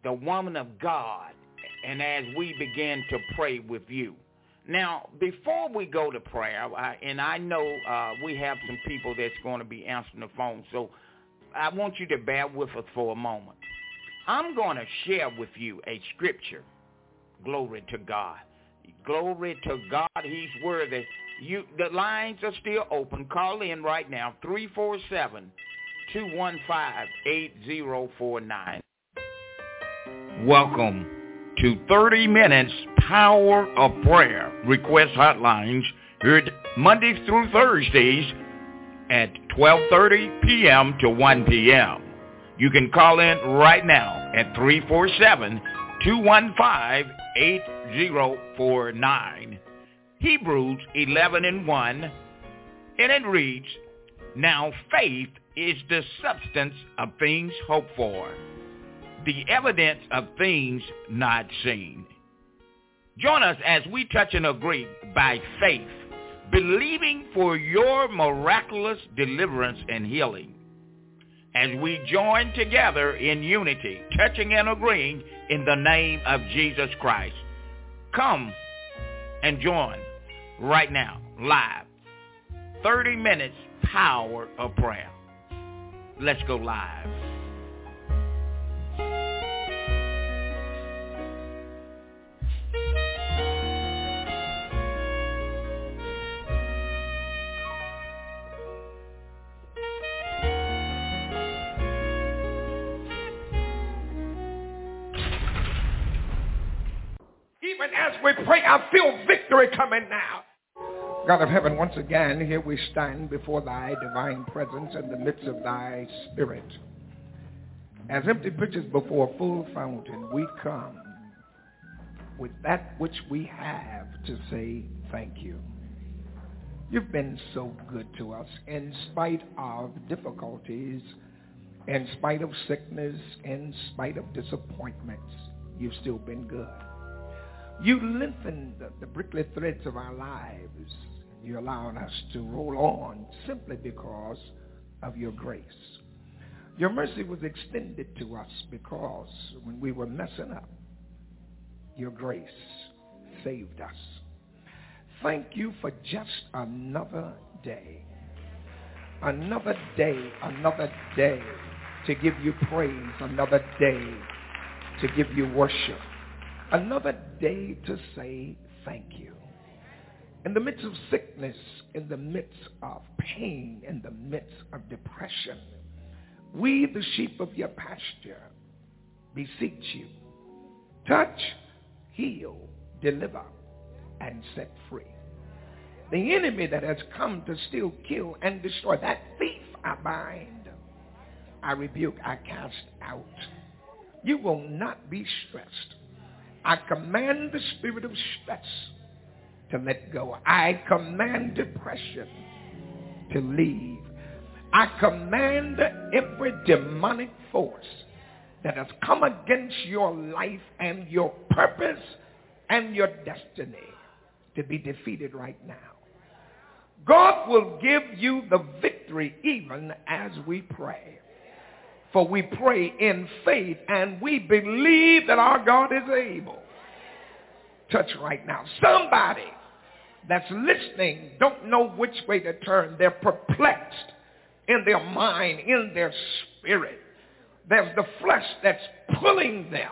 the woman of God and as we begin to pray with you. Now, before we go to prayer, I, and I know uh, we have some people that's going to be answering the phone, so I want you to bear with us for a moment. I'm going to share with you a scripture. Glory to God. Glory to God. He's worthy. You, the lines are still open. Call in right now, 347-215-8049. Welcome to 30 Minutes Power of Prayer request hotlines heard Mondays through Thursdays at 12.30 p.m. to 1 p.m. You can call in right now at 347-215-8049. Hebrews 11 and 1, and it reads, Now faith is the substance of things hoped for, the evidence of things not seen. Join us as we touch and agree by faith, believing for your miraculous deliverance and healing. As we join together in unity, touching and agreeing in the name of Jesus Christ. Come and join right now, live. 30 minutes power of prayer. Let's go live. Even as we pray, I feel victory coming now. God of heaven, once again, here we stand before thy divine presence in the midst of thy spirit. As empty pitchers before a full fountain, we come with that which we have to say thank you. You've been so good to us in spite of difficulties, in spite of sickness, in spite of disappointments. You've still been good. You lengthened the, prickly threads of our lives. You allowed us to roll on simply because of your grace. Your mercy was extended to us because when we were messing up, your grace saved us. Thank you for just another day. Another day, another day to give you praise, another day to give you worship, another day to say thank you. In the midst of sickness, in the midst of pain, in the midst of depression, we, the sheep of your pasture, beseech you. Touch, heal, deliver, and set free. The enemy that has come to steal, kill, and destroy, that thief I bind, I rebuke, I cast out. You will not be stressed. I command the spirit of stress to let go. I command depression to leave. I command every demonic force that has come against your life and your purpose and your destiny to be defeated right now. God will give you the victory even as we pray. For we pray in faith and we believe that our God is able. Touch right now. Somebody that's listening don't know which way to turn. They're perplexed in their mind, in their spirit. There's the flesh that's pulling them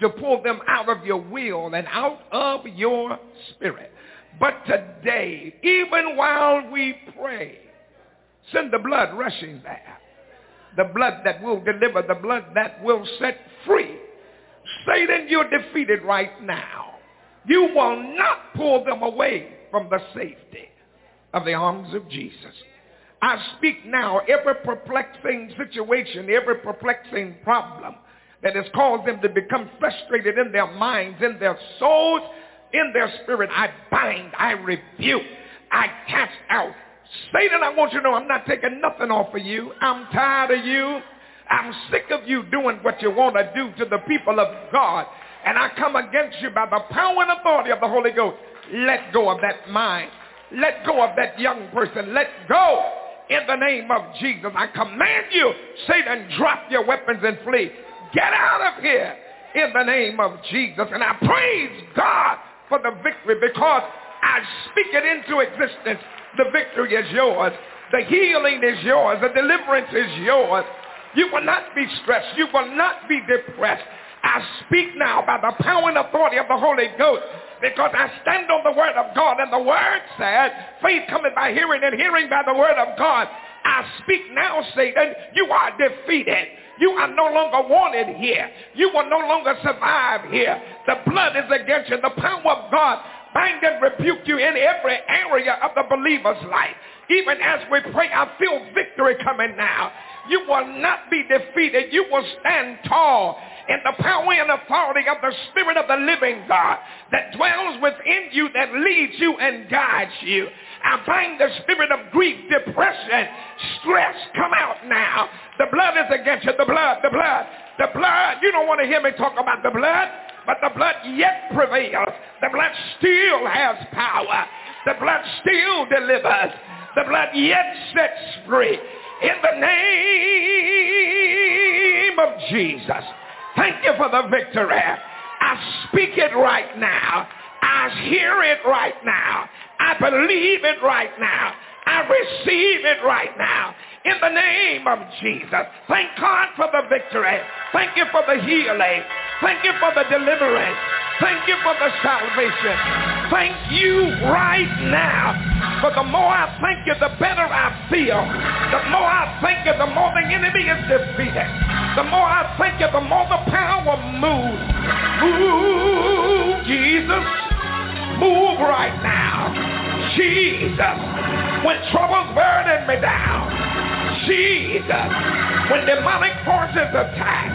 to pull them out of your will and out of your spirit. But today, even while we pray, send the blood rushing there. The blood that will deliver, the blood that will set free. Satan, you're defeated right now. You will not pull them away from the safety of the arms of Jesus. I speak now every perplexing situation, every perplexing problem that has caused them to become frustrated in their minds, in their souls, in their spirit. I bind, I rebuke, I cast out. Satan, I want you to know I'm not taking nothing off of you. I'm tired of you. I'm sick of you doing what you want to do to the people of God. And I come against you by the power and authority of the Holy Ghost. Let go of that mind. Let go of that young person. Let go in the name of Jesus. I command you, Satan, drop your weapons and flee. Get out of here in the name of Jesus. And I praise God for the victory because I speak it into existence. The victory is yours. The healing is yours. The deliverance is yours. You will not be stressed. You will not be depressed. I speak now by the power and authority of the Holy Ghost because I stand on the word of God and the word said, faith cometh by hearing and hearing by the word of God. I speak now, Satan, you are defeated. You are no longer wanted here. You will no longer survive here. The blood is against you. The power of God bind and rebuke you in every area of the believer's life. Even as we pray, I feel victory coming now. You will not be defeated. You will stand tall in the power and authority of the Spirit of the living God that dwells within you, that leads you and guides you. I bind the spirit of grief, depression, stress. Come out now. The blood is against you. The blood, the blood, the blood. You don't want to hear me talk about the blood, but the blood yet prevails. The blood still has power. The blood still delivers. The blood yet sets free. In the name of Jesus. Thank you for the victory. I speak it right now. I hear it right now. I believe it right now. I receive it right now. In the name of Jesus. Thank God for the victory. Thank you for the healing. Thank you for the deliverance. Thank you for the salvation. Thank you right now. For the more I thank you, the better I feel. The more I thank you, the more the enemy is defeated. The more I thank you, the more the power moves. Move, Jesus. Move right now. Jesus. When trouble's burden me down. Jesus. When demonic forces attack.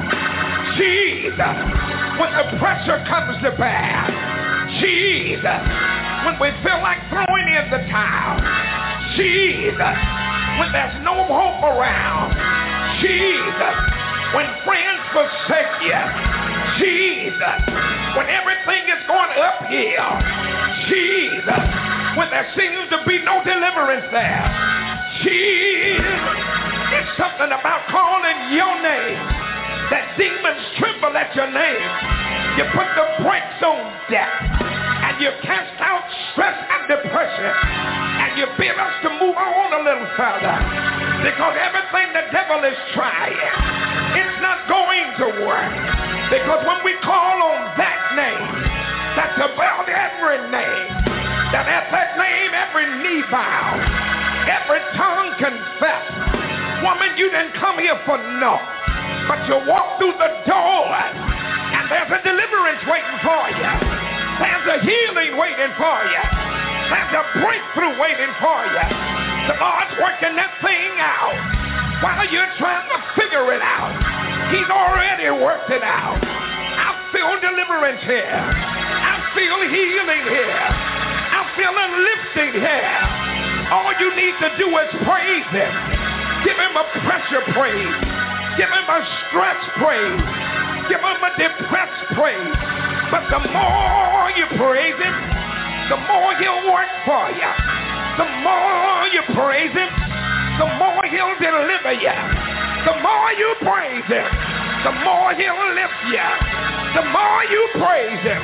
Jesus. When the pressure comes to bear. Jesus. When we feel like throwing in the towel. Jesus. When there's no hope around. Jesus. When friends forsake you. Jesus. When everything is going uphill. Jesus. When there seems to be no deliverance there. Jesus. It's something about calling your name that demons tremble at your name. You put the brakes on death and you cast out stress and depression and you bid us to move on a little further because everything the devil is trying, it's not going to work because when we call on that name, that's above every name, that at that name every knee bow, every tongue confess. Woman, you didn't come here for naught. But you walk through the door and there's a deliverance waiting for you. There's a healing waiting for you. There's a breakthrough waiting for you. The Lord's working that thing out while you're trying to figure it out. He's already worked it out. I feel deliverance here. I feel healing here. I feel a lifting here. All you need to do is praise him. Give him a pressure praise. Give him a stress praise. Give him a depressed praise. But the more you praise him, the more he'll work for you. The more you praise him, the more he'll deliver you. The more you praise him, the more he'll lift you. The more you praise him,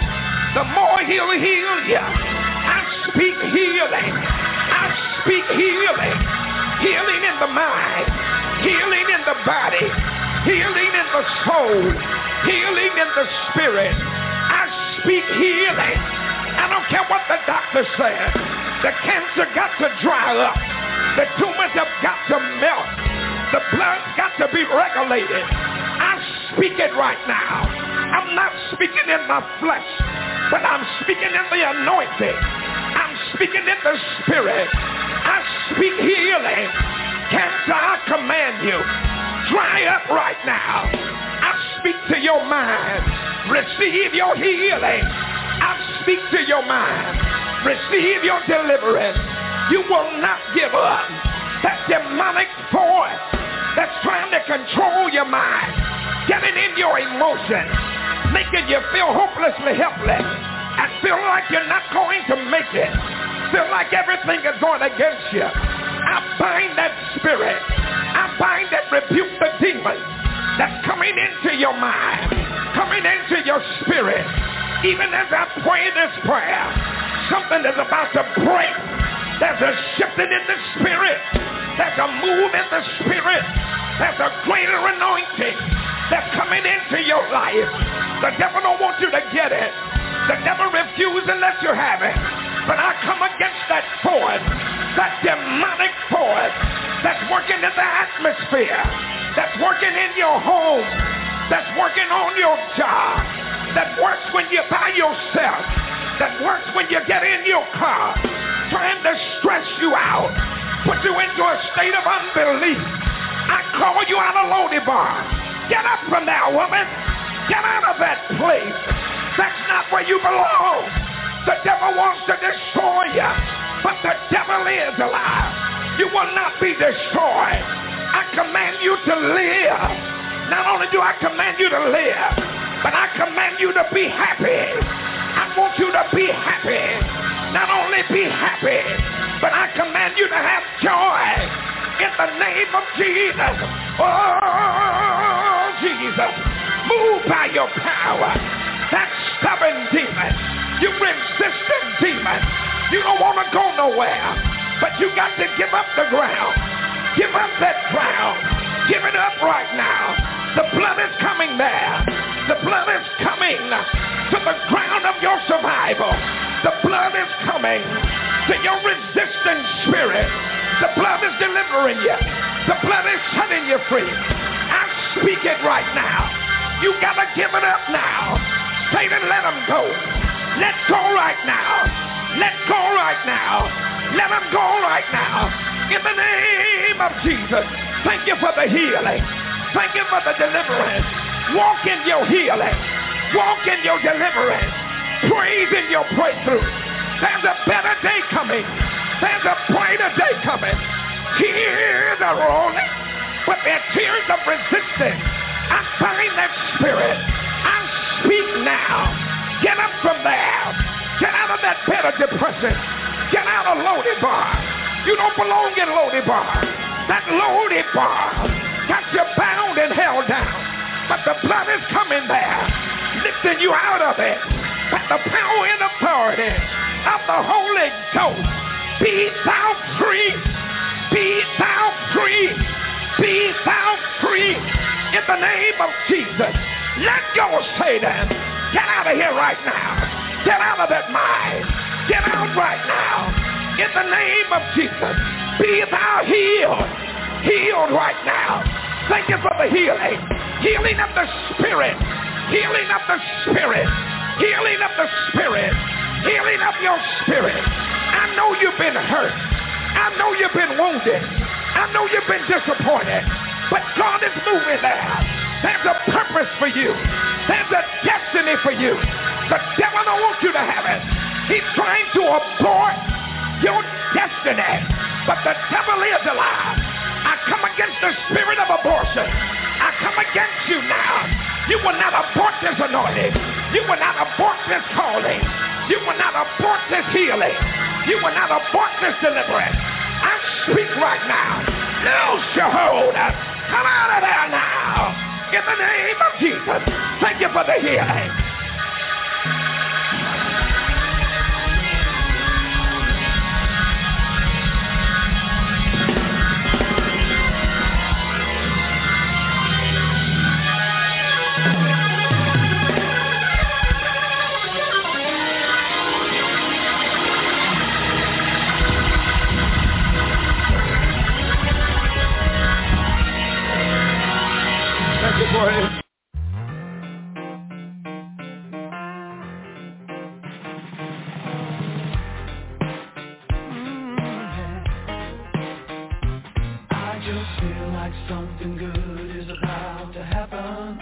the more he'll heal you. I speak healing. I speak healing. Healing in the mind. Healing in the body. Healing in the soul. Healing in the spirit. I speak healing. I don't care what the doctor says. The cancer got to dry up. The tumors have got to melt. The blood's got to be regulated. I speak it right now. I'm not speaking in my flesh, but I'm speaking in the anointing. I'm speaking in the spirit. I speak healing. Cancer, I command you, dry up right now. I speak to your mind. Receive your healing. I speak to your mind. Receive your deliverance. You will not give up. That demonic force that's trying to control your mind, getting in your emotions, making you feel hopelessly helpless, and feel like you're not going to make it, feel like everything is going against you. I bind that spirit. I bind that rebuke the demon that's coming into your mind, coming into your spirit. Even as I pray this prayer, something is about to break. There's a shifting in the spirit. There's a move in the spirit. There's a greater anointing that's coming into your life. The devil don't want you to get it. The devil refuses let you have it. But I come against that force, that demonic force that's working in the atmosphere, that's working in your home, that's working on your job, that works when you're by yourself, that works when you get in your car, trying to stress you out, put you into a state of unbelief. I call you out of Lodebar. Get up from there, woman. Get out of that place. That's not where you belong. The devil wants to destroy you, but the devil is alive. You will not be destroyed. I command you to live. Not only do I command you to live, but I command you to be happy. I want you to be happy. Not only be happy, but I command you to have joy in the name of Jesus. Oh, Jesus. Move by your power. That stubborn demon. You resistant demon. You don't want to go nowhere. But you got to give up the ground. Give up that ground. Give it up right now. The blood is coming there. The blood is coming to the ground of your survival. The blood is coming to your resistant spirit. The blood is delivering you. The blood is setting you free. I speak it right now. You gotta give it up now. Satan, let him go. Let go right now. Let go right now. Let him go right now. In the name of Jesus. Thank you for the healing. Thank you for the deliverance. Walk in your healing. Walk in your deliverance. Praise in your breakthrough. There's a better day coming. There's a brighter day coming. Tears are rolling, but they're tears of resistance. I'm bind that spirit. I speak now. Get up from there. Get out of that bed of depression. Get out of Lodebar. You don't belong in Lodebar. That Lodebar got you bound and held down. But the blood is coming there, lifting you out of it. By the power and authority of the Holy Ghost. Be thou free. Be thou free. Be thou free. In the name of Jesus. Let go, Satan. Get out of here right now. Get out of that mind. Get out right now. In the name of Jesus. Be thou healed. Healed right now. Thank you for the healing. Healing of the spirit. Healing of the spirit. Healing of the spirit. Healing of your spirit. I know you've been hurt. I know you've been wounded. I know you've been disappointed. But God is moving there. There's a purpose for you. There's a destiny for you. The devil don't want you to have it. He's trying to abort your destiny. But the devil is alive. I come against the spirit of abortion. I come against you now. You will not abort this anointing. You will not abort this calling. You will not abort this healing. You will not abort this deliverance. I speak right now. Loose your hold. Come out of there now. In the name of Jesus. Thank you for the healing. I just feel like something good is about to happen.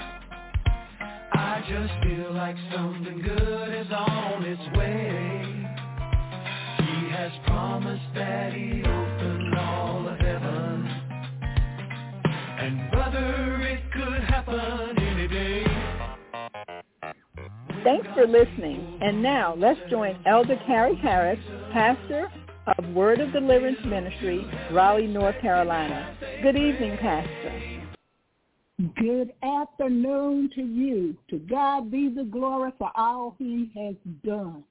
I just feel like something good is on its way. He has promised that he'd Thanks for listening. And now let's join Elder Carrie Harris, pastor of Word of Deliverance Ministry, Raleigh, North Carolina. Good evening, Pastor. Good afternoon to you. To God be the glory for all he has done.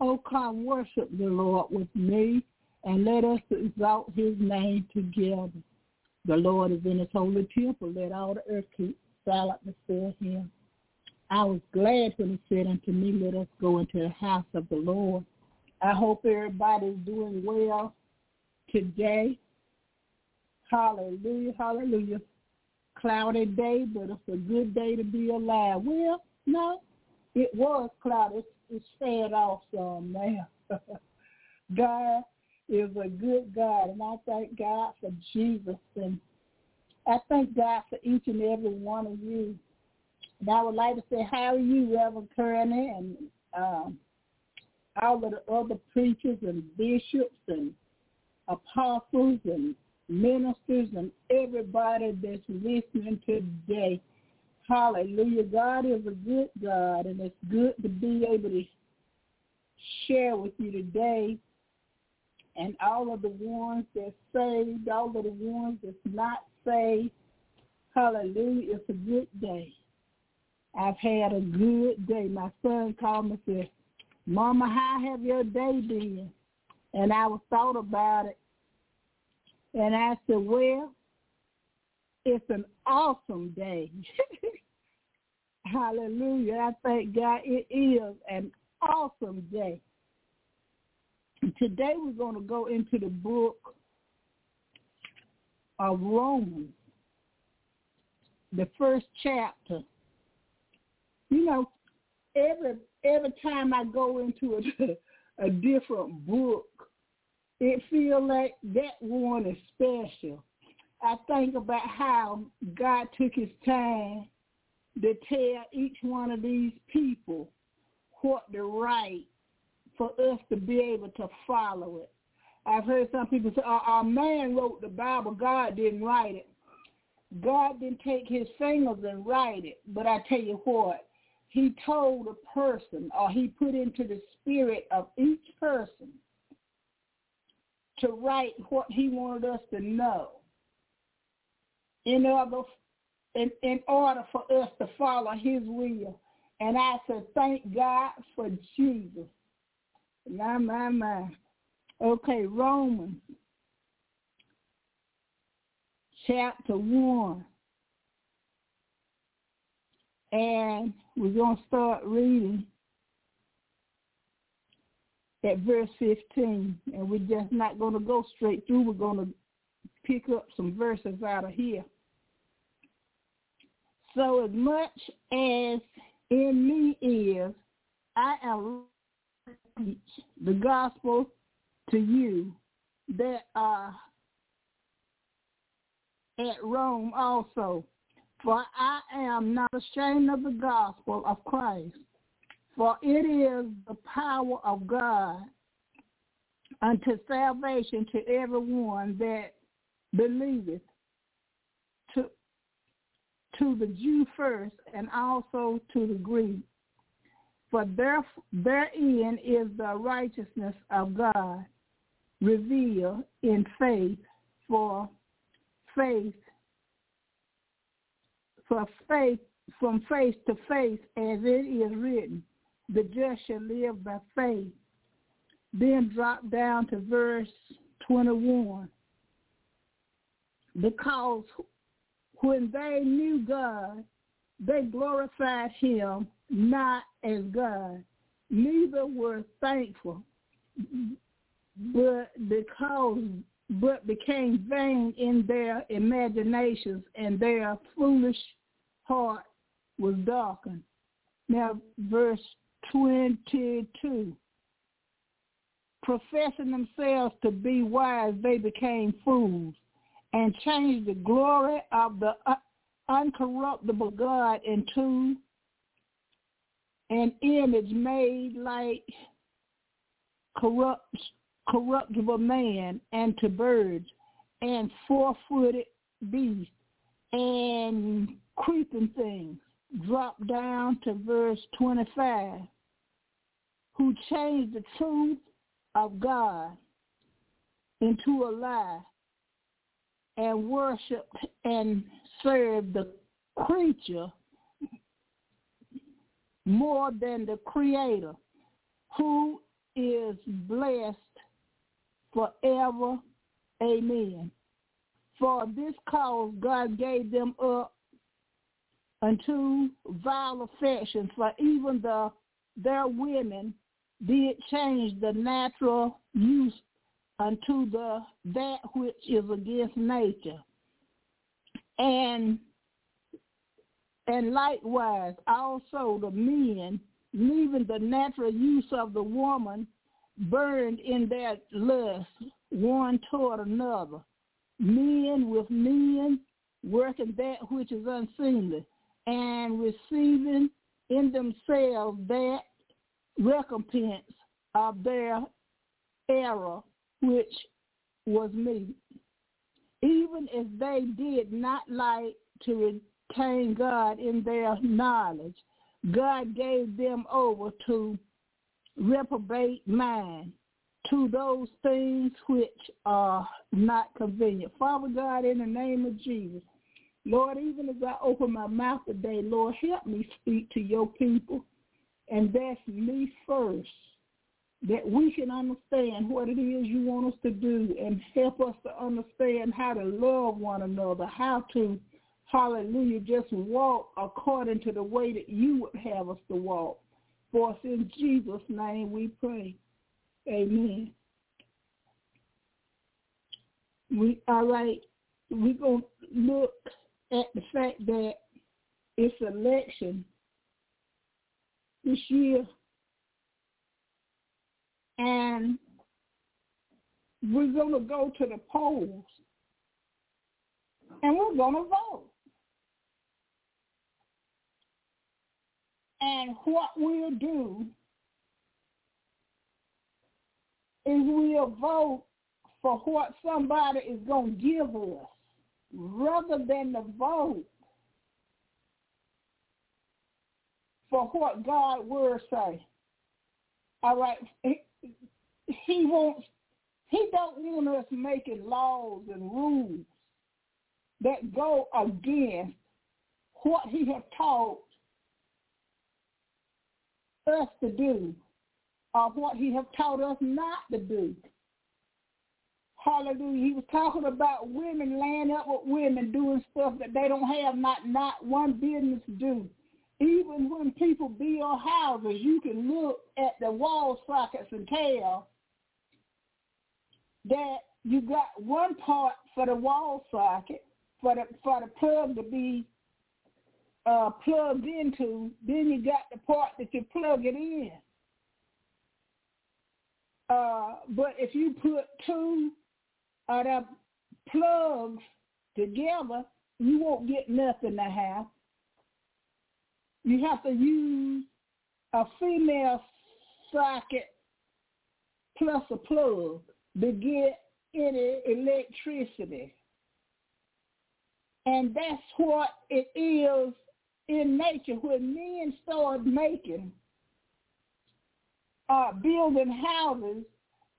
Oh, come worship the Lord with me and let us exalt his name together. The Lord is in his holy temple. Let all the earth keep silent before him. I was glad when he said unto me, let us go into the house of the Lord. I hope everybody's doing well today. Hallelujah, hallelujah. Cloudy day, but it's a good day to be alive. Well, no, it was cloudy. It's, it's fed off some now. God is a good God, and I thank God for Jesus. And I thank God for each and every one of you. And I would like to say, how are you, Reverend Kearney, and um, all of the other preachers and bishops and apostles and ministers and everybody that's listening today. Hallelujah. God is a good God, and it's good to be able to share with you today. And all of the ones that's saved, all of the ones that's not saved, hallelujah, it's a good day. I've had a good day. My son called me and said, Mama, how have your day been? And I was thought about it. And I said, well, it's an awesome day. Hallelujah. I thank God it is an awesome day. Today we're going to go into the book of Romans, the first chapter. You know, every every time I go into a, a different book, it feels like that one is special. I think about how God took his time to tell each one of these people what to write for us to be able to follow it. I've heard some people say, our, our man wrote the Bible, God didn't write it. God didn't take his fingers and write it. But I tell you what, he told a person or he put into the spirit of each person to write what he wanted us to know in order in, in order for us to follow his will. And I said, thank God for Jesus. My, my, my. Okay, Romans chapter 1. And we're going to start reading at verse 15. And we're just not going to go straight through. We're going to pick up some verses out of here. So as much as in me is, I am teach the gospel to you that are at Rome also. For I am not ashamed of the gospel of Christ, for it is the power of God unto salvation to everyone that believeth, to, to the Jew first and also to the Greek. For there, therein is the righteousness of God revealed in faith for faith for faith from face to face as it is written, the just shall live by faith. Then drop down to verse 21. Because when they knew God, they glorified him not as God, neither were thankful, but because but became vain in their imaginations and their foolish heart was darkened. Now, verse 22. Professing themselves to be wise, they became fools and changed the glory of the uncorruptible God into an image made like corrupt, corruptible man and to birds and four-footed beasts and creeping things. Drop down to verse 25. Who changed the truth of God into a lie and worshiped and served the creature more than the creator who is blessed forever. Amen. For this cause God gave them up unto vile affections, for even the their women did change the natural use unto the that which is against nature. And and likewise also the men, leaving the natural use of the woman, burned in their lust one toward another, men with men working that which is unseemly, and receiving in themselves that recompense of their error, which was me. Even if they did not like to retain God in their knowledge, God gave them over to reprobate mind, to those things which are not convenient. Father God, in the name of Jesus, Lord, even as I open my mouth today, Lord, help me speak to your people. And that's me first, that we can understand what it is you want us to do and help us to understand how to love one another, how to, hallelujah, just walk according to the way that you would have us to walk. For us in Jesus' name we pray. Amen. We all right. We're gonna look at the fact that it's election this year, and we're gonna go to the polls, and we're gonna vote. And what we'll do is we'll vote for what somebody is going to give us rather than the vote for what God will say. All right. He, he wants he don't want us making laws and rules that go against what he has taught us to do or what he has taught us not to do. Hallelujah. He was talking about women laying up with women doing stuff that they don't have not not one business to do. Even when people build houses, you can look at the wall sockets and tell that you got one part for the wall socket for the for the plug to be uh, plugged into. Then you got the part that you plug it in. Uh, but if you put two of the plugs together, you won't get nothing to have. You have to use a female socket plus a plug to get any electricity. And that's what it is in nature when men start making uh, building houses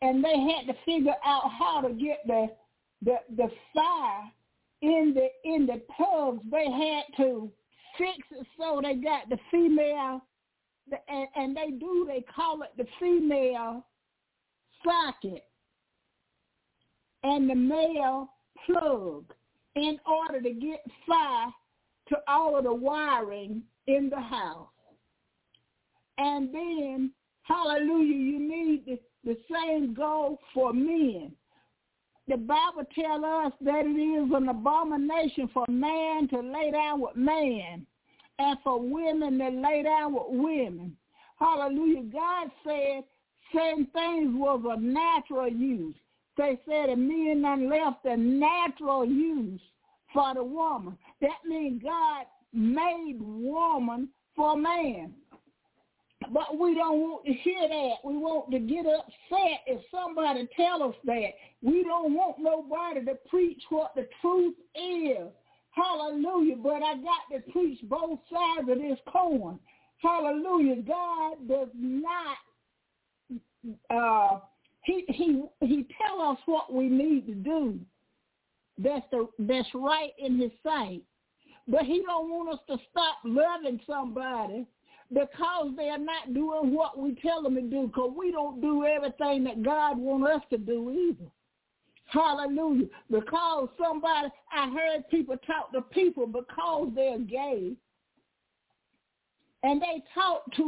and they had to figure out how to get the the the fire in the in the plugs. They had to fix it so they got the female and, and they do they call it the female socket and the male plug in order to get fire to all of the wiring in the house. And then Hallelujah. You need the, the same goal for men. The Bible tells us that it is an abomination for man to lay down with man and for women to lay down with women. Hallelujah. God said certain things was a natural use. They said the men done left a natural use for the woman. That means God made woman for man. But we don't want to hear that. We want to get upset if somebody tell us that. We don't want nobody to preach what the truth is. Hallelujah. But I got to preach both sides of this coin. Hallelujah. God does not uh he he he tell us what we need to do. That's the that's right in his sight. But he don't want us to stop loving somebody because they are not doing what we tell them to do because we don't do everything that God wants us to do either. Hallelujah. Because somebody, I heard people talk to people because they're gay. And they talk to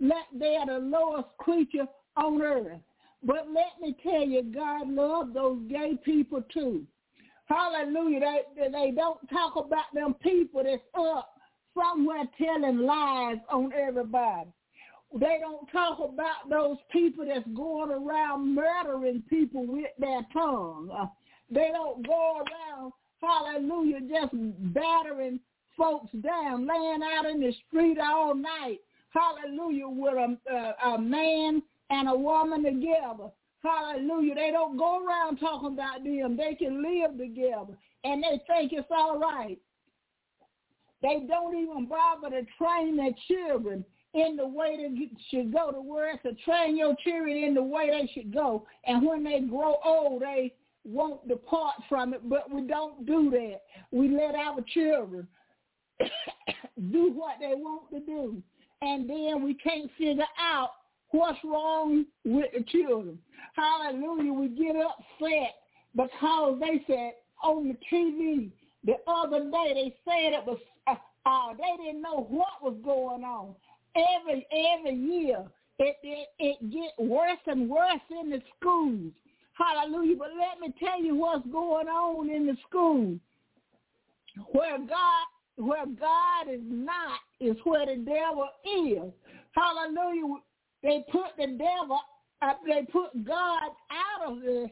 them like they're the lowest creature on earth. But let me tell you, God loves those gay people too. Hallelujah. They, they don't talk about them people that's up somewhere telling lies on everybody. They don't talk about those people that's going around murdering people with their tongue. Uh, they don't go around, hallelujah, just battering folks down, laying out in the street all night, hallelujah, with a, a, a man and a woman together. Hallelujah. They don't go around talking about them. They can live together and they think it's all right. They don't even bother to train their children in the way they should go to work, to train your children in the way they should go. And when they grow old, they won't depart from it, but we don't do that. We let our children do what they want to do. And then we can't figure out what's wrong with the children. Hallelujah. We get upset because they said on the TV the other day they said it was uh, uh, they didn't know what was going on. Every every year it it, it get worse and worse in the schools. Hallelujah. But let me tell you what's going on in the school. Where God where God is not is where the devil is. Hallelujah. They put the devil uh, they put God out of the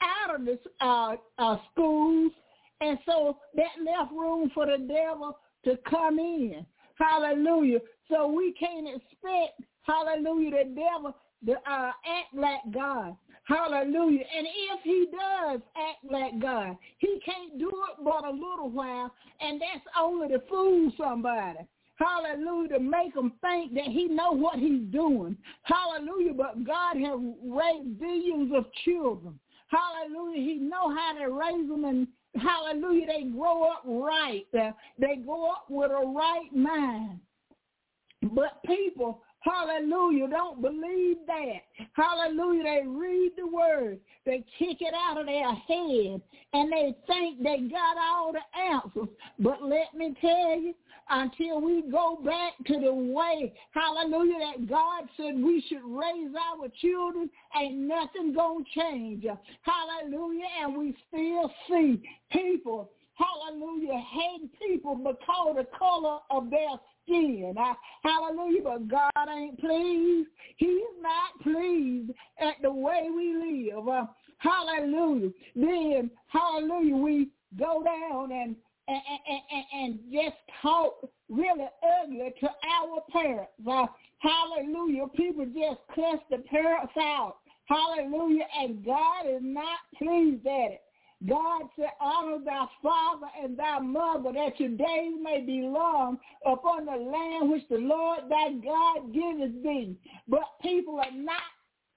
out of the uh, uh, schools, and so that left room for the devil to come in. Hallelujah. So we can't expect, hallelujah, the devil to uh, act like God. Hallelujah. And if he does act like God, he can't do it but a little while, and that's only to fool somebody. Hallelujah, to make them think that he know what he's doing. Hallelujah, but God has raised billions of children. Hallelujah, he know how to raise them and hallelujah, they grow up right. They grow up with a right mind. But people Hallelujah. Don't believe that. Hallelujah. They read the word. They kick it out of their head and they think they got all the answers. But let me tell you, until we go back to the way, hallelujah, that God said we should raise our children, ain't nothing going to change. Hallelujah. And we still see people, hallelujah, hate people because of the color of their skin. Hallelujah. But God ain't pleased. He's not pleased at the way we live. Uh, hallelujah. Then, hallelujah, we go down and and, and, and, just talk really ugly to our parents. Uh, hallelujah. People just cuss the parents out. Hallelujah. And God is not pleased at it. God said, honor thy father and thy mother, that your days may be long upon the land which the Lord thy God giveth thee. But people are not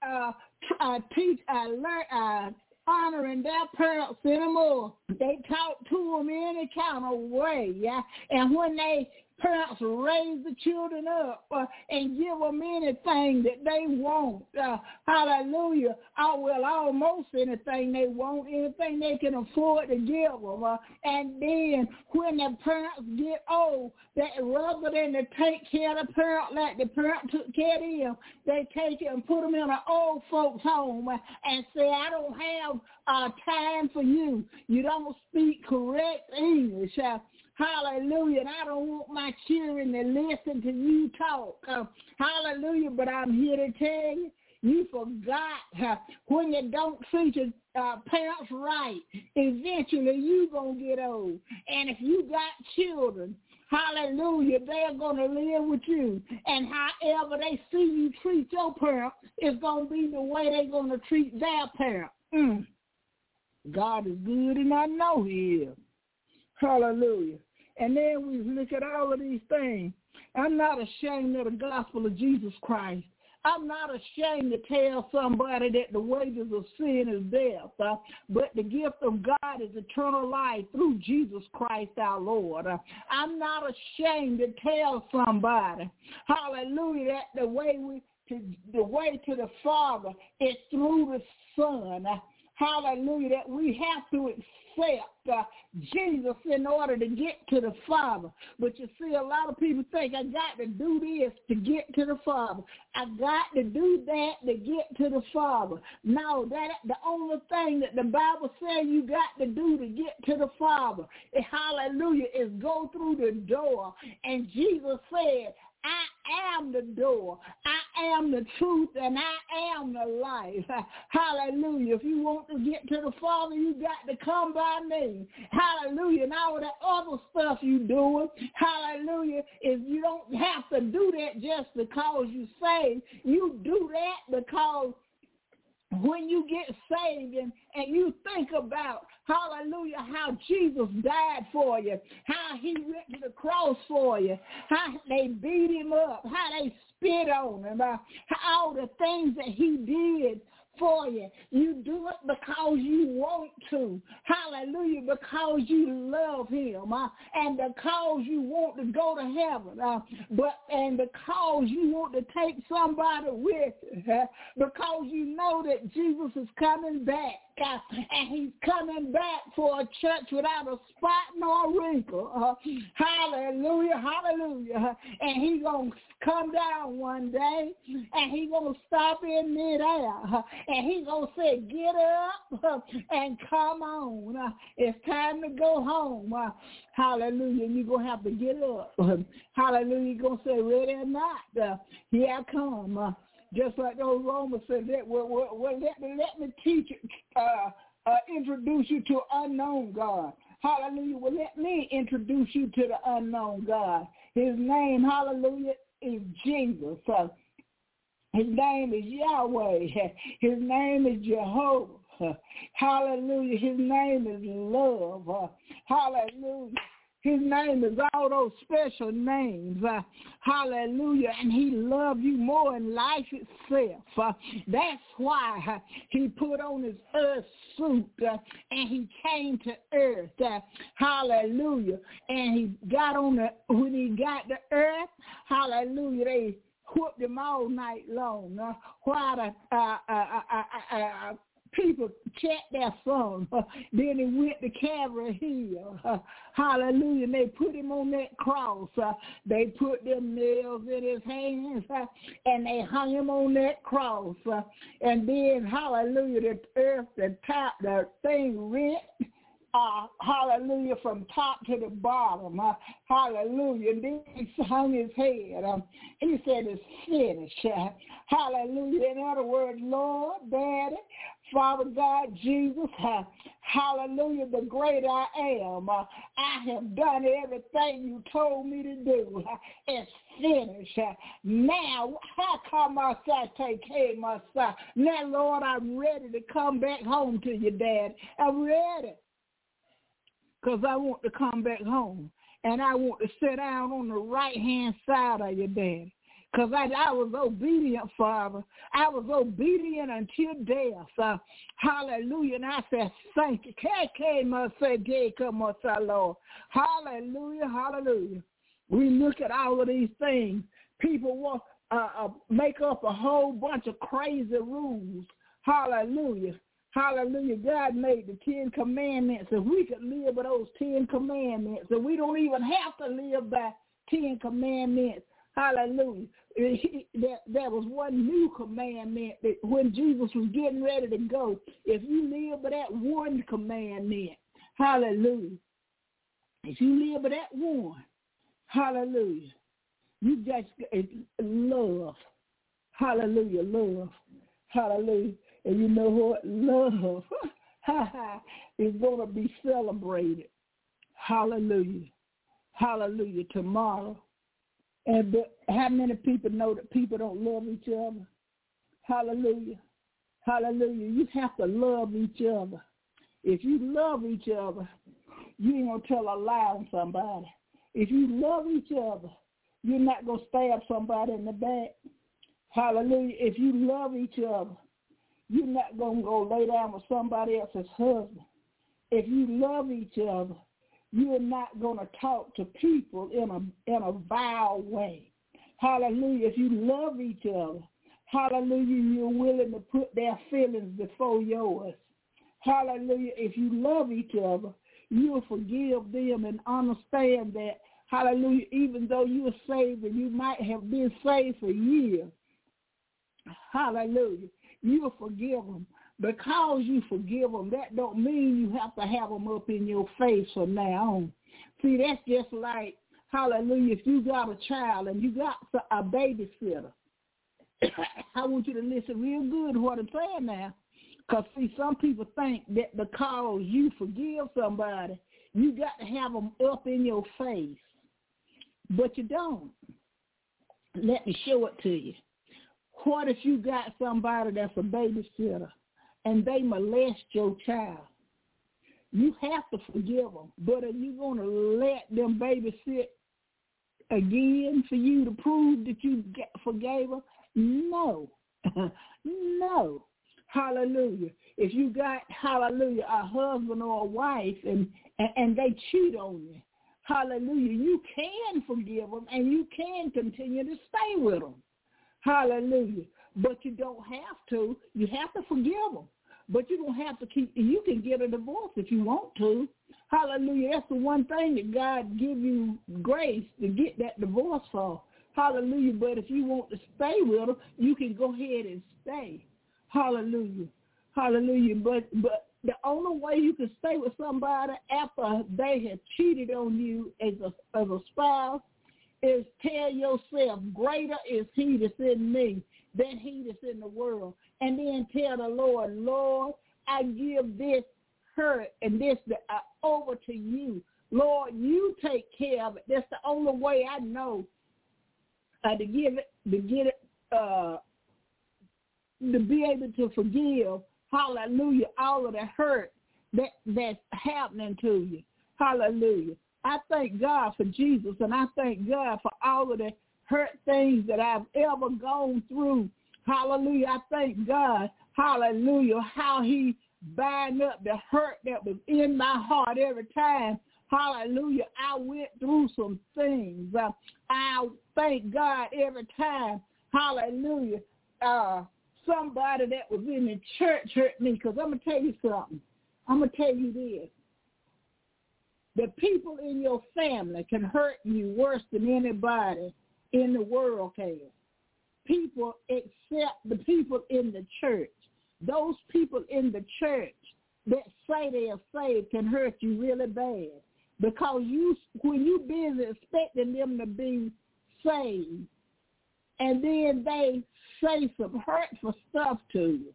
uh, uh, teach, uh, learn, uh, honoring their parents anymore. They talk to them any kind of way, yeah. And when they parents raise the children up uh, and give them anything that they want. Uh, hallelujah. Oh, well, almost anything they want, anything they can afford to give them. Uh, and then when the parents get old, that rather than to take care of the parent like the parent took care of them, they take it and put them in an old folks home uh, and say, I don't have uh, time for you. You don't speak correct English. Uh, Hallelujah. And I don't want my children to listen to you talk. Uh, hallelujah. But I'm here to tell you, you forgot uh, when you don't treat your uh, parents right, eventually you going to get old. And if you got children, hallelujah, they're going to live with you. And however they see you treat your parent is going to be the way they're going to treat their parent. Mm. God is good and I know he is. Hallelujah. And then we look at all of these things. I'm not ashamed of the gospel of Jesus Christ. I'm not ashamed to tell somebody that the wages of sin is death, uh, but the gift of God is eternal life through Jesus Christ our Lord. Uh, I'm not ashamed to tell somebody, hallelujah, that the way we to the way to the Father is through the Son. Uh, hallelujah, that we have to accept uh, Jesus in order to get to the Father. But you see, a lot of people think I got to do this to get to the Father. I got to do that to get to the Father. No, that the only thing that the Bible says you got to do to get to the Father, hallelujah, is go through the door. And Jesus said, I am the door. I am the truth and I am the life. Hallelujah. If you want to get to the Father, you got to come by me. Hallelujah. And all that other stuff you doing, hallelujah, is you don't have to do that just because you say. You do that because when you get saved and, and you think about, hallelujah, how Jesus died for you, how he went to the cross for you, how they beat him up, how they spit on him, uh, all the things that he did for you. You do it because you want to. Hallelujah. Because you love him. Uh, and because you want to go to heaven. Uh, but and because you want to take somebody with you. Uh, because you know that Jesus is coming back. And he's coming back for a church without a spot nor wrinkle. Uh, hallelujah, hallelujah. And he's going to come down one day and he's going to stop in midair. And he's going to say, get up and come on. Uh, it's time to go home. Uh, hallelujah. You're going to have to get up. hallelujah. You're going to say, ready or not, here I come. Just like the old Romans said, that, well, well, well, let me let me teach uh, uh, introduce you to unknown God. Hallelujah. Well, let me introduce you to the unknown God. His name, hallelujah, is Jesus. Uh, his name is Yahweh. His name is Jehovah. Hallelujah. His name is love. Uh, hallelujah. His name is all those special names. Uh, hallelujah. And he loved you more than life itself. Uh, that's why uh, he put on his earth suit uh, and he came to earth. Uh, hallelujah. And he got on the, when he got to earth, hallelujah, they whooped him all night long. Uh, while the, uh, uh, uh, people checked their son. then he went to Calvary Hill. hallelujah. And they put him on that cross. they put them nails in his hands and they hung him on that cross. and then, hallelujah, the earth, the top, the thing rent uh, hallelujah, from top to the bottom. Uh, hallelujah. And then he hung his head. Um, he said, it's finished. Uh, hallelujah. In other words, Lord, Daddy, Father God, Jesus, hallelujah, the great I am. Uh, I have done everything you told me to do. It's finished. Now, how come I take care of myself? Now, Lord, I'm ready to come back home to you, Dad. I'm ready because I want to come back home. And I want to sit down on the right-hand side of your daddy. Because I, I was obedient, Father. I was obedient until death. Uh, hallelujah. And I said, thank you. Hallelujah, hallelujah. We look at all of these things. People want uh, uh, make up a whole bunch of crazy rules. Hallelujah. Hallelujah. God made the Ten Commandments. If we could live by those Ten Commandments, so we don't even have to live by Ten Commandments. Hallelujah. There, there was one new commandment that when Jesus was getting ready to go. If you live by that one commandment, hallelujah. If you live by that one, hallelujah. You just love. Hallelujah. Love. Hallelujah. And you know what? Love is going to be celebrated. Hallelujah. Hallelujah. Tomorrow. And but how many people know that people don't love each other? Hallelujah. Hallelujah. You have to love each other. If you love each other, you ain't to tell a lie on somebody. If you love each other, you're not to stab somebody in the back. Hallelujah. If you love each other, you're not to go lay down with somebody else's husband. If you love each other, you're not going to talk to people in a in a vile way. Hallelujah. If you love each other, hallelujah, you're willing to put their feelings before yours. Hallelujah. If you love each other, you'll forgive them and understand that, hallelujah, even though you're saved and you might have been saved for years, hallelujah, you'll forgive them. Because you forgive them, that don't mean you have to have them up in your face from now on. See, that's just like, hallelujah, if you got a child and you got a babysitter, I want you to listen real good to what I'm saying now. Because, see, some people think that because you forgive somebody, you got to have them up in your face. But you don't. Let me show it to you. What if you got somebody that's a babysitter and they molest your child? You have to forgive them. But are you going to let them babysit again for you to prove that you forgave them? No. no. Hallelujah. If you got, hallelujah, a husband or a wife and, and, and they cheat on you, hallelujah, you can forgive them and you can continue to stay with them. Hallelujah. But you don't have to. You have to forgive them. But you don't have to keep, you can get a divorce if you want to. Hallelujah. That's the one thing that God give you grace to get that divorce for. Hallelujah. But if you want to stay with them, you can go ahead and stay. Hallelujah. Hallelujah. But but the only way you can stay with somebody after they have cheated on you as a as a spouse is tell yourself, greater is he that's in me than he that's in the world. And then tell the Lord, Lord, I give this hurt and this uh, over to you. Lord, you take care of it. That's the only way I know uh, to give it, to get it, uh, to be able to forgive. Hallelujah! All of the hurt that that's happening to you. Hallelujah! I thank God for Jesus, and I thank God for all of the hurt things that I've ever gone through. Hallelujah! I thank God. Hallelujah! How He bind up the hurt that was in my heart every time Hallelujah. I went through some things. Uh, I thank God every time. Hallelujah. Uh, somebody that was in the church hurt me because I'm going to tell you something. I'm going to tell you this. The people in your family can hurt you worse than anybody in the world can. People except the people in the church. Those people in the church that say they are saved can hurt you really bad because you when you busy expecting them to be saved and then they say some hurtful stuff to you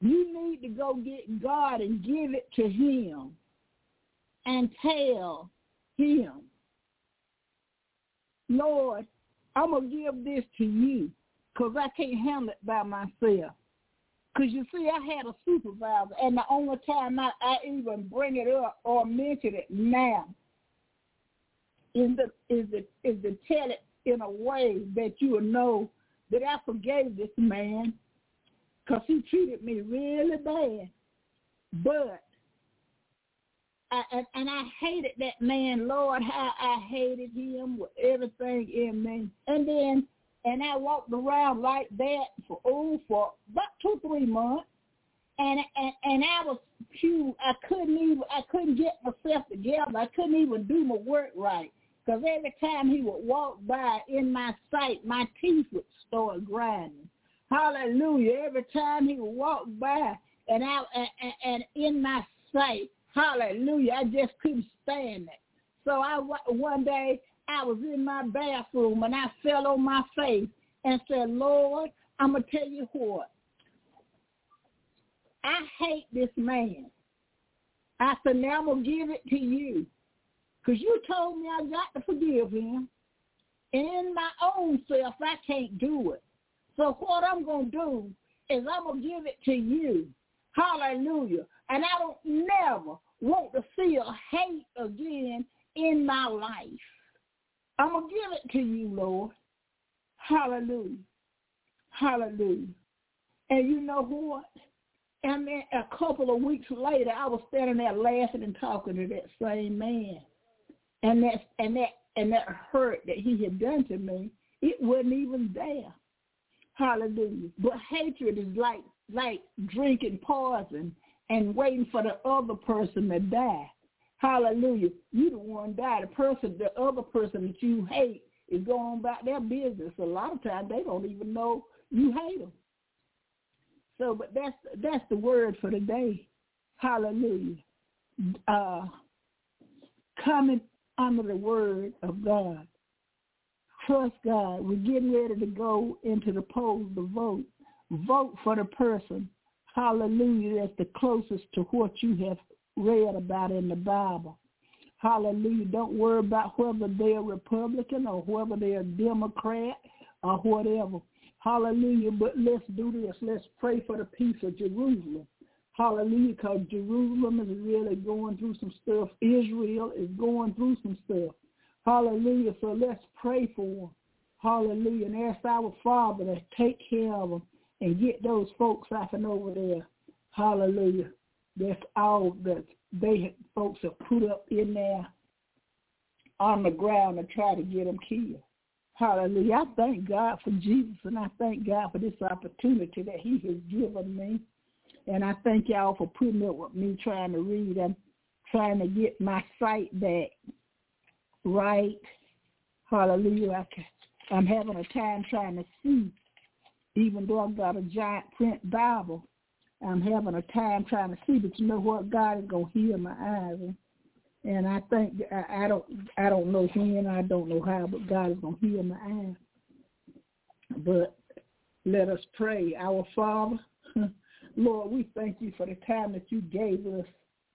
you need to go get god and give it to him and tell him lord i'm going to give this to you because i can't handle it by myself because you see, I had a supervisor, and the only time I, I even bring it up or mention it now is the is the is to tell it in a way that you will know that I forgave this man because he treated me really bad. But I, and, I hated that man, Lord, how I hated him with everything in me. And then and I walked around like that for oh for about two three months, and and and I was phew, I couldn't even I couldn't get myself together. I couldn't even do my work right because every time he would walk by in my sight, my teeth would start grinding. Hallelujah! Every time he would walk by, and I and, and in my sight, hallelujah! I just couldn't stand it. So I one day I was in my bathroom and I fell on my face and said, Lord, I'm going to tell you what. I hate this man. I said, now I'm going to give it to you. Because you told me I got to forgive him. In my own self, I can't do it. So what I'm going to do is I'm going to give it to you. Hallelujah. And I don't never want to feel hate again in my life. I'm going to give it to you, Lord. Hallelujah. Hallelujah. And you know what? And then a couple of weeks later, I was standing there laughing and talking to that same man. And that, and that, and that hurt that he had done to me, it wasn't even there. Hallelujah. But hatred is like, like drinking poison and waiting for the other person to die. Hallelujah. You the one die. The person, the other person that you hate is going about their business. A lot of times they don't even know you hate them. So, but that's that's the word for the day. Hallelujah. Uh, coming under the word of God. Trust God. We're getting ready to go into the polls to vote. Vote for the person, hallelujah, that's the closest to what you have read about in the Bible. Hallelujah. Don't worry about whether they're Republican or whether they're Democrat or whatever. Hallelujah. But let's do this. Let's pray for the peace of Jerusalem. Hallelujah. Because Jerusalem is really going through some stuff. Israel is going through some stuff. Hallelujah. So let's pray for them. Hallelujah. And ask our Father to take care of them and get those folks and over there. Hallelujah. That's all that they folks have put up in there on the ground to try to get them killed. Hallelujah. I thank God for Jesus and I thank God for this opportunity that he has given me. And I thank y'all for putting up with me trying to read. I'm trying to get my sight back right. Hallelujah. I am having a time trying to see, even though I've got a giant print Bible. I'm having a time trying to see, but you know what? God is gonna heal my eyes, and I think I, I don't I don't know when, I don't know how, but God is gonna heal my eyes. But let us pray, our Father, Lord, we thank you for the time that you gave us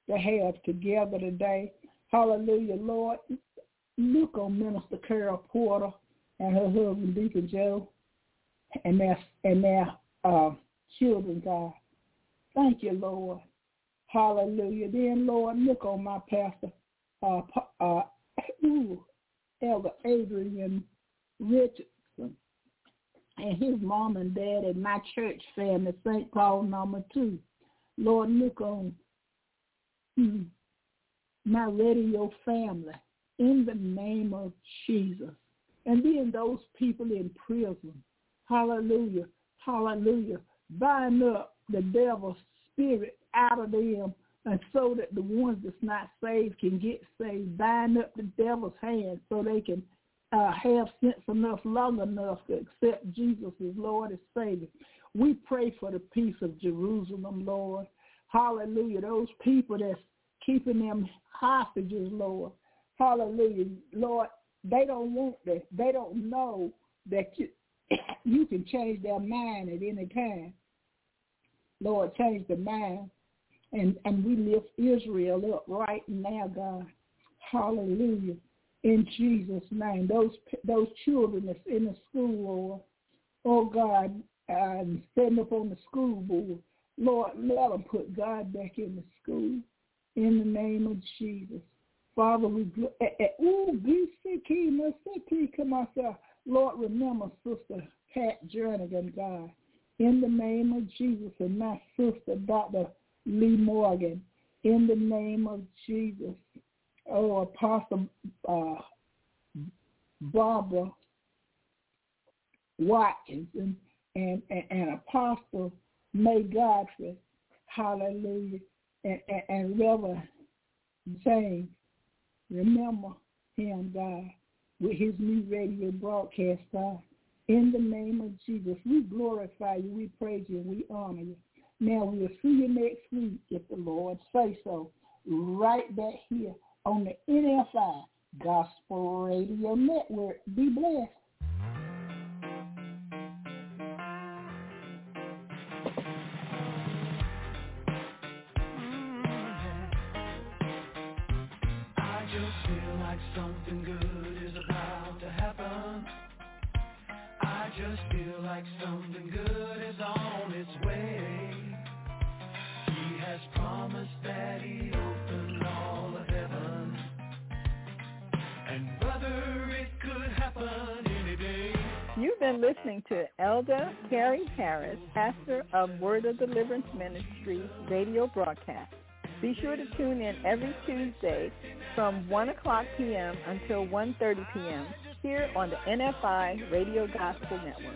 to have together today. Hallelujah, Lord. Look on Minister Carol Porter and her husband Deacon Joe and their and their uh, children, God. Thank you, Lord. Hallelujah. Then, Lord, look on my pastor, uh, uh, ooh, Elder Adrian Richardson, and his mom and dad and my church family, St. Paul number two. Lord, look on hmm, my radio family in the name of Jesus. And then those people in prison. Hallelujah. Hallelujah. Bind up the devil's spirit out of them and so that the ones that's not saved can get saved. Bind up the devil's hands so they can uh, have sense enough, long enough to accept Jesus as Lord and Savior. We pray for the peace of Jerusalem, Lord. Hallelujah. Those people that's keeping them hostages, Lord. Hallelujah. Lord, they don't want this. They don't know that you, you can change their mind at any time. Lord, change the mind. And, and we lift Israel up right now, God. Hallelujah. In Jesus' name. Those those children that's in the school, Lord. Oh, God, uh, setting up on the school board. Lord, let them put God back in the school in the name of Jesus. Father, we eh, eh, ooh, Lord, remember Sister Pat Jernigan, God. In the name of Jesus and my sister, Dr. Lee Morgan, in the name of Jesus. Oh, Apostle uh, Barbara Watkins and, and, and, and Apostle May Godfrey, hallelujah, and, and, and Reverend James, remember him, God, with his new radio broadcast, God. In the name of Jesus, we glorify you, we praise you, we honor you. Now we'll see you next week if the Lord say so. Right back here on the NFI Gospel Radio Network. Be blessed. Listening to Elder Carrie Harris, pastor of Word of Deliverance Ministry radio broadcast. Be sure to tune in every Tuesday from 1 o'clock p.m. until 1.30 p.m. here on the NFI Radio Gospel Network.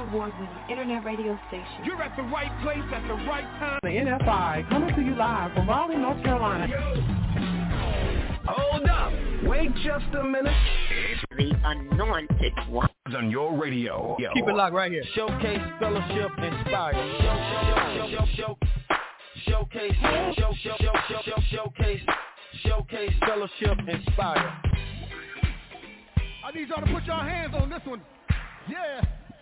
award-winning internet radio station. You're at the right place at the right time. The NFI coming to you live from Raleigh, North Carolina. Hold up. Wait just a minute. The anointed one. On your radio. Yo. Keep it locked right here. Showcase fellowship inspired. Show, show, show, show, show. Showcase, show, show, show, show, show, showcase, showcase fellowship inspired. I need y'all to put your hands on this one. Yeah.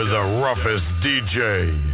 with the roughest DJ.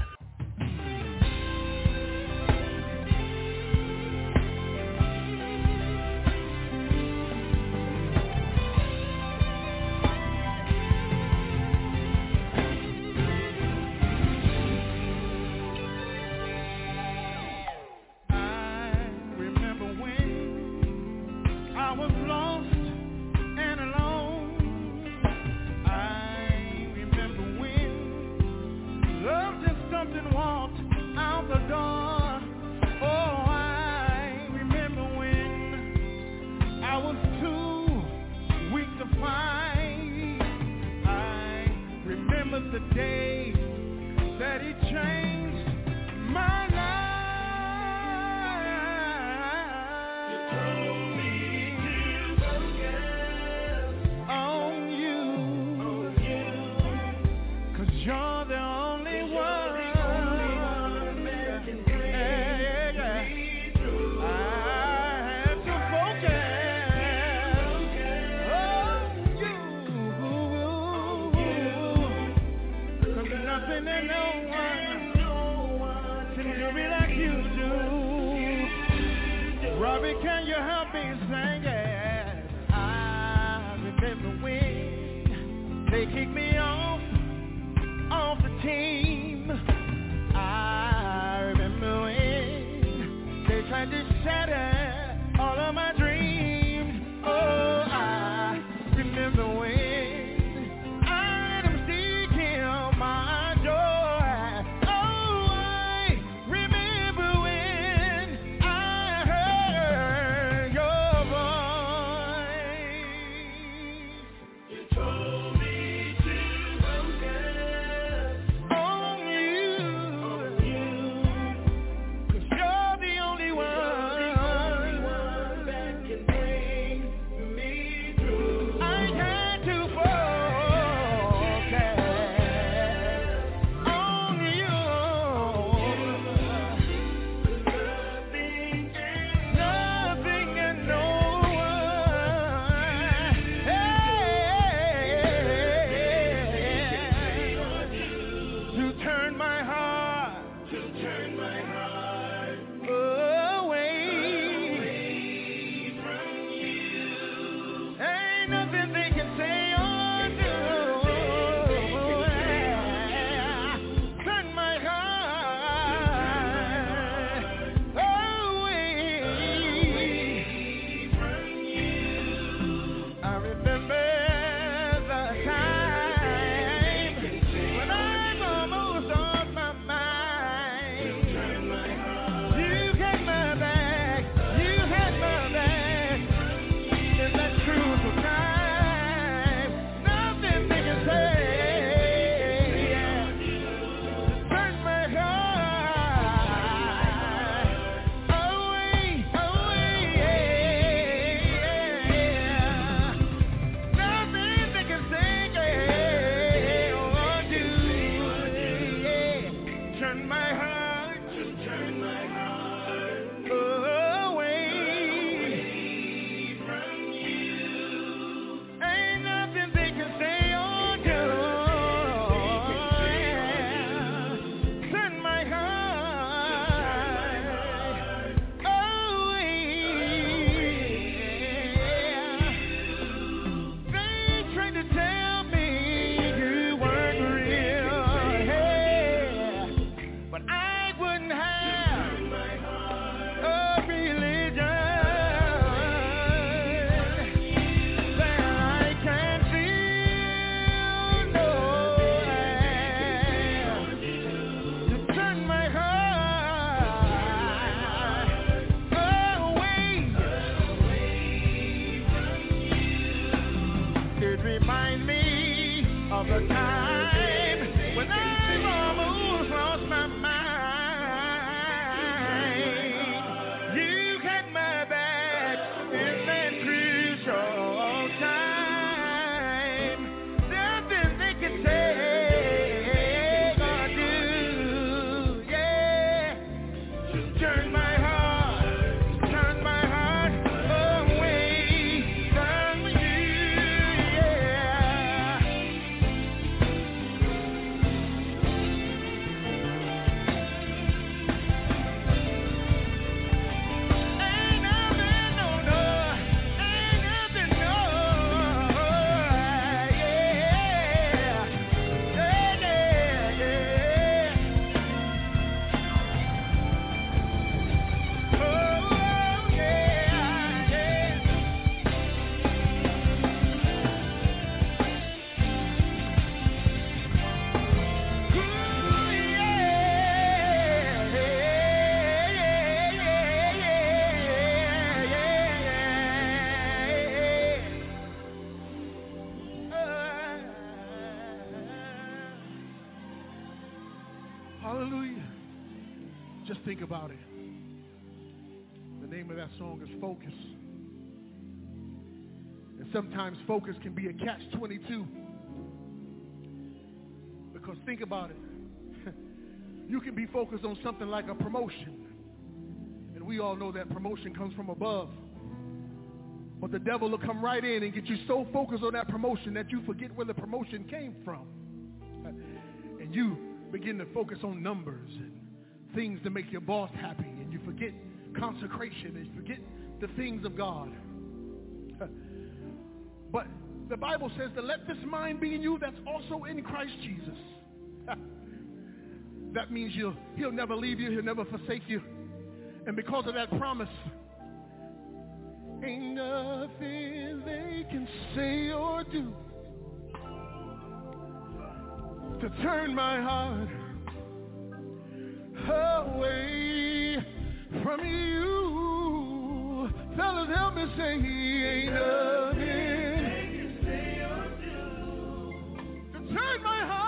Sometimes focus can be a catch-22. Because think about it. you can be focused on something like a promotion. And we all know that promotion comes from above. But the devil will come right in and get you so focused on that promotion that you forget where the promotion came from. And you begin to focus on numbers and things to make your boss happy. And you forget consecration and forget the things of God. But the Bible says to let this mind be in you that's also in Christ Jesus. that means you'll, he'll never leave you. He'll never forsake you. And because of that promise, ain't nothing they can say or do to turn my heart away from you. Fellas, help me say, ain't nothing. Turn my heart,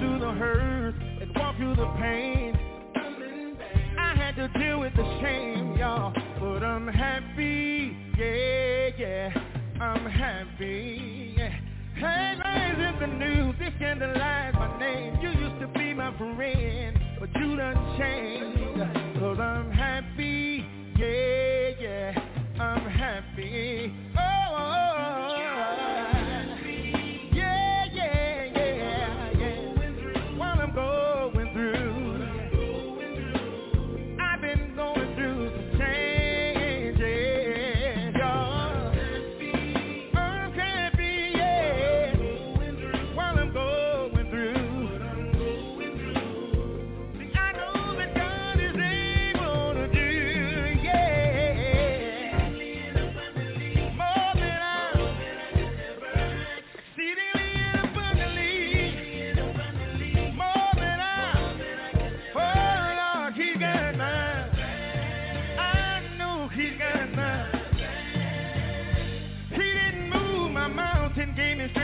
through the hurt and walk through the pain. I had to deal with the shame, y'all. But I'm happy, yeah, yeah. I'm happy, yeah. Headlines in the news, they scandalize my name. You used to be my friend, but you done changed. Cause I'm happy, yeah, yeah. He got. He didn't move my mountain, gave me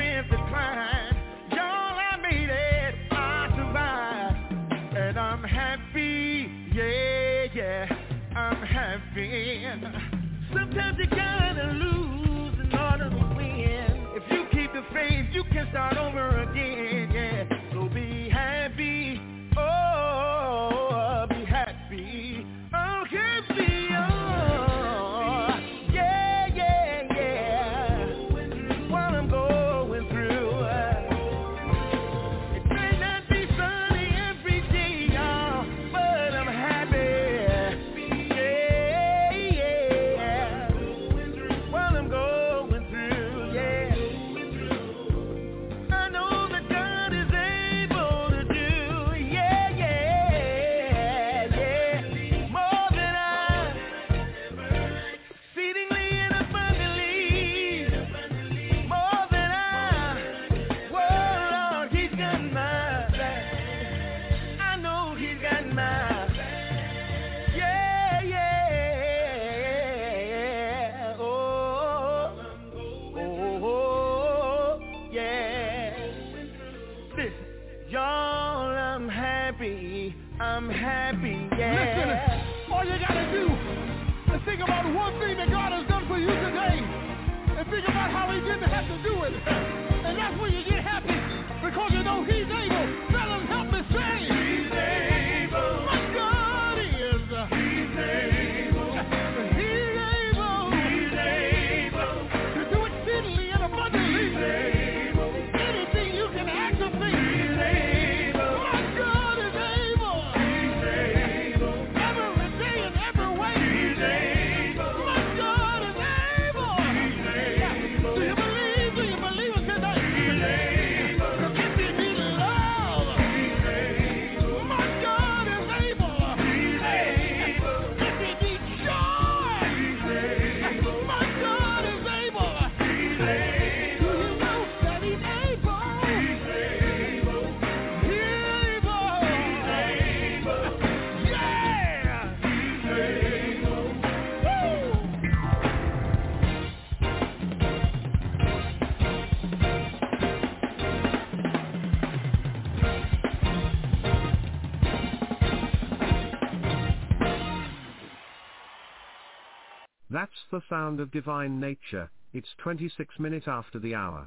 the sound of divine nature, it's 26 minutes after the hour.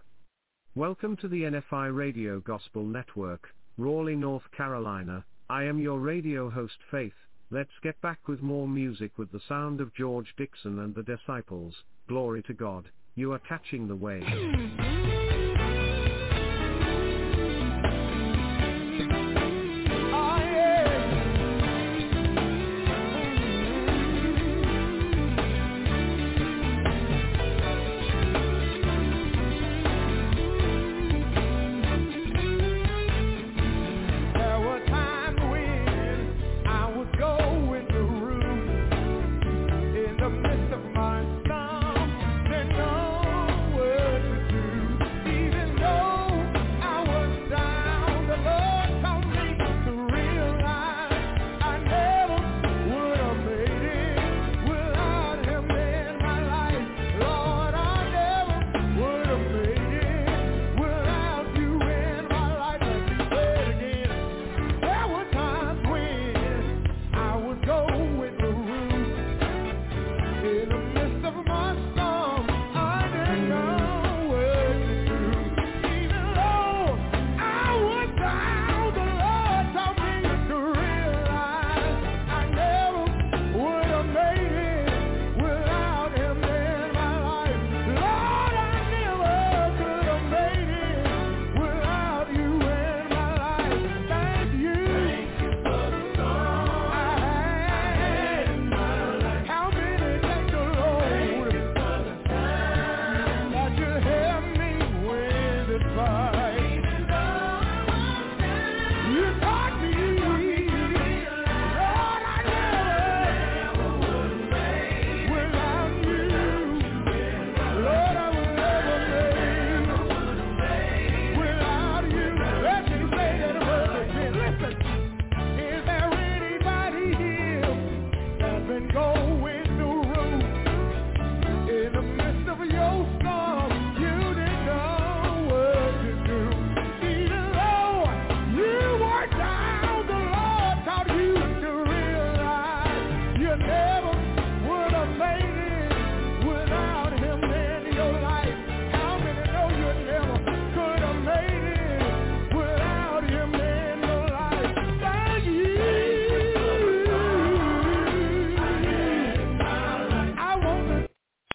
Welcome to the NFI Radio Gospel Network, Raleigh, North Carolina. I am your radio host Faith. Let's get back with more music with the sound of George Dixon and the Disciples. Glory to God, you are catching the wave.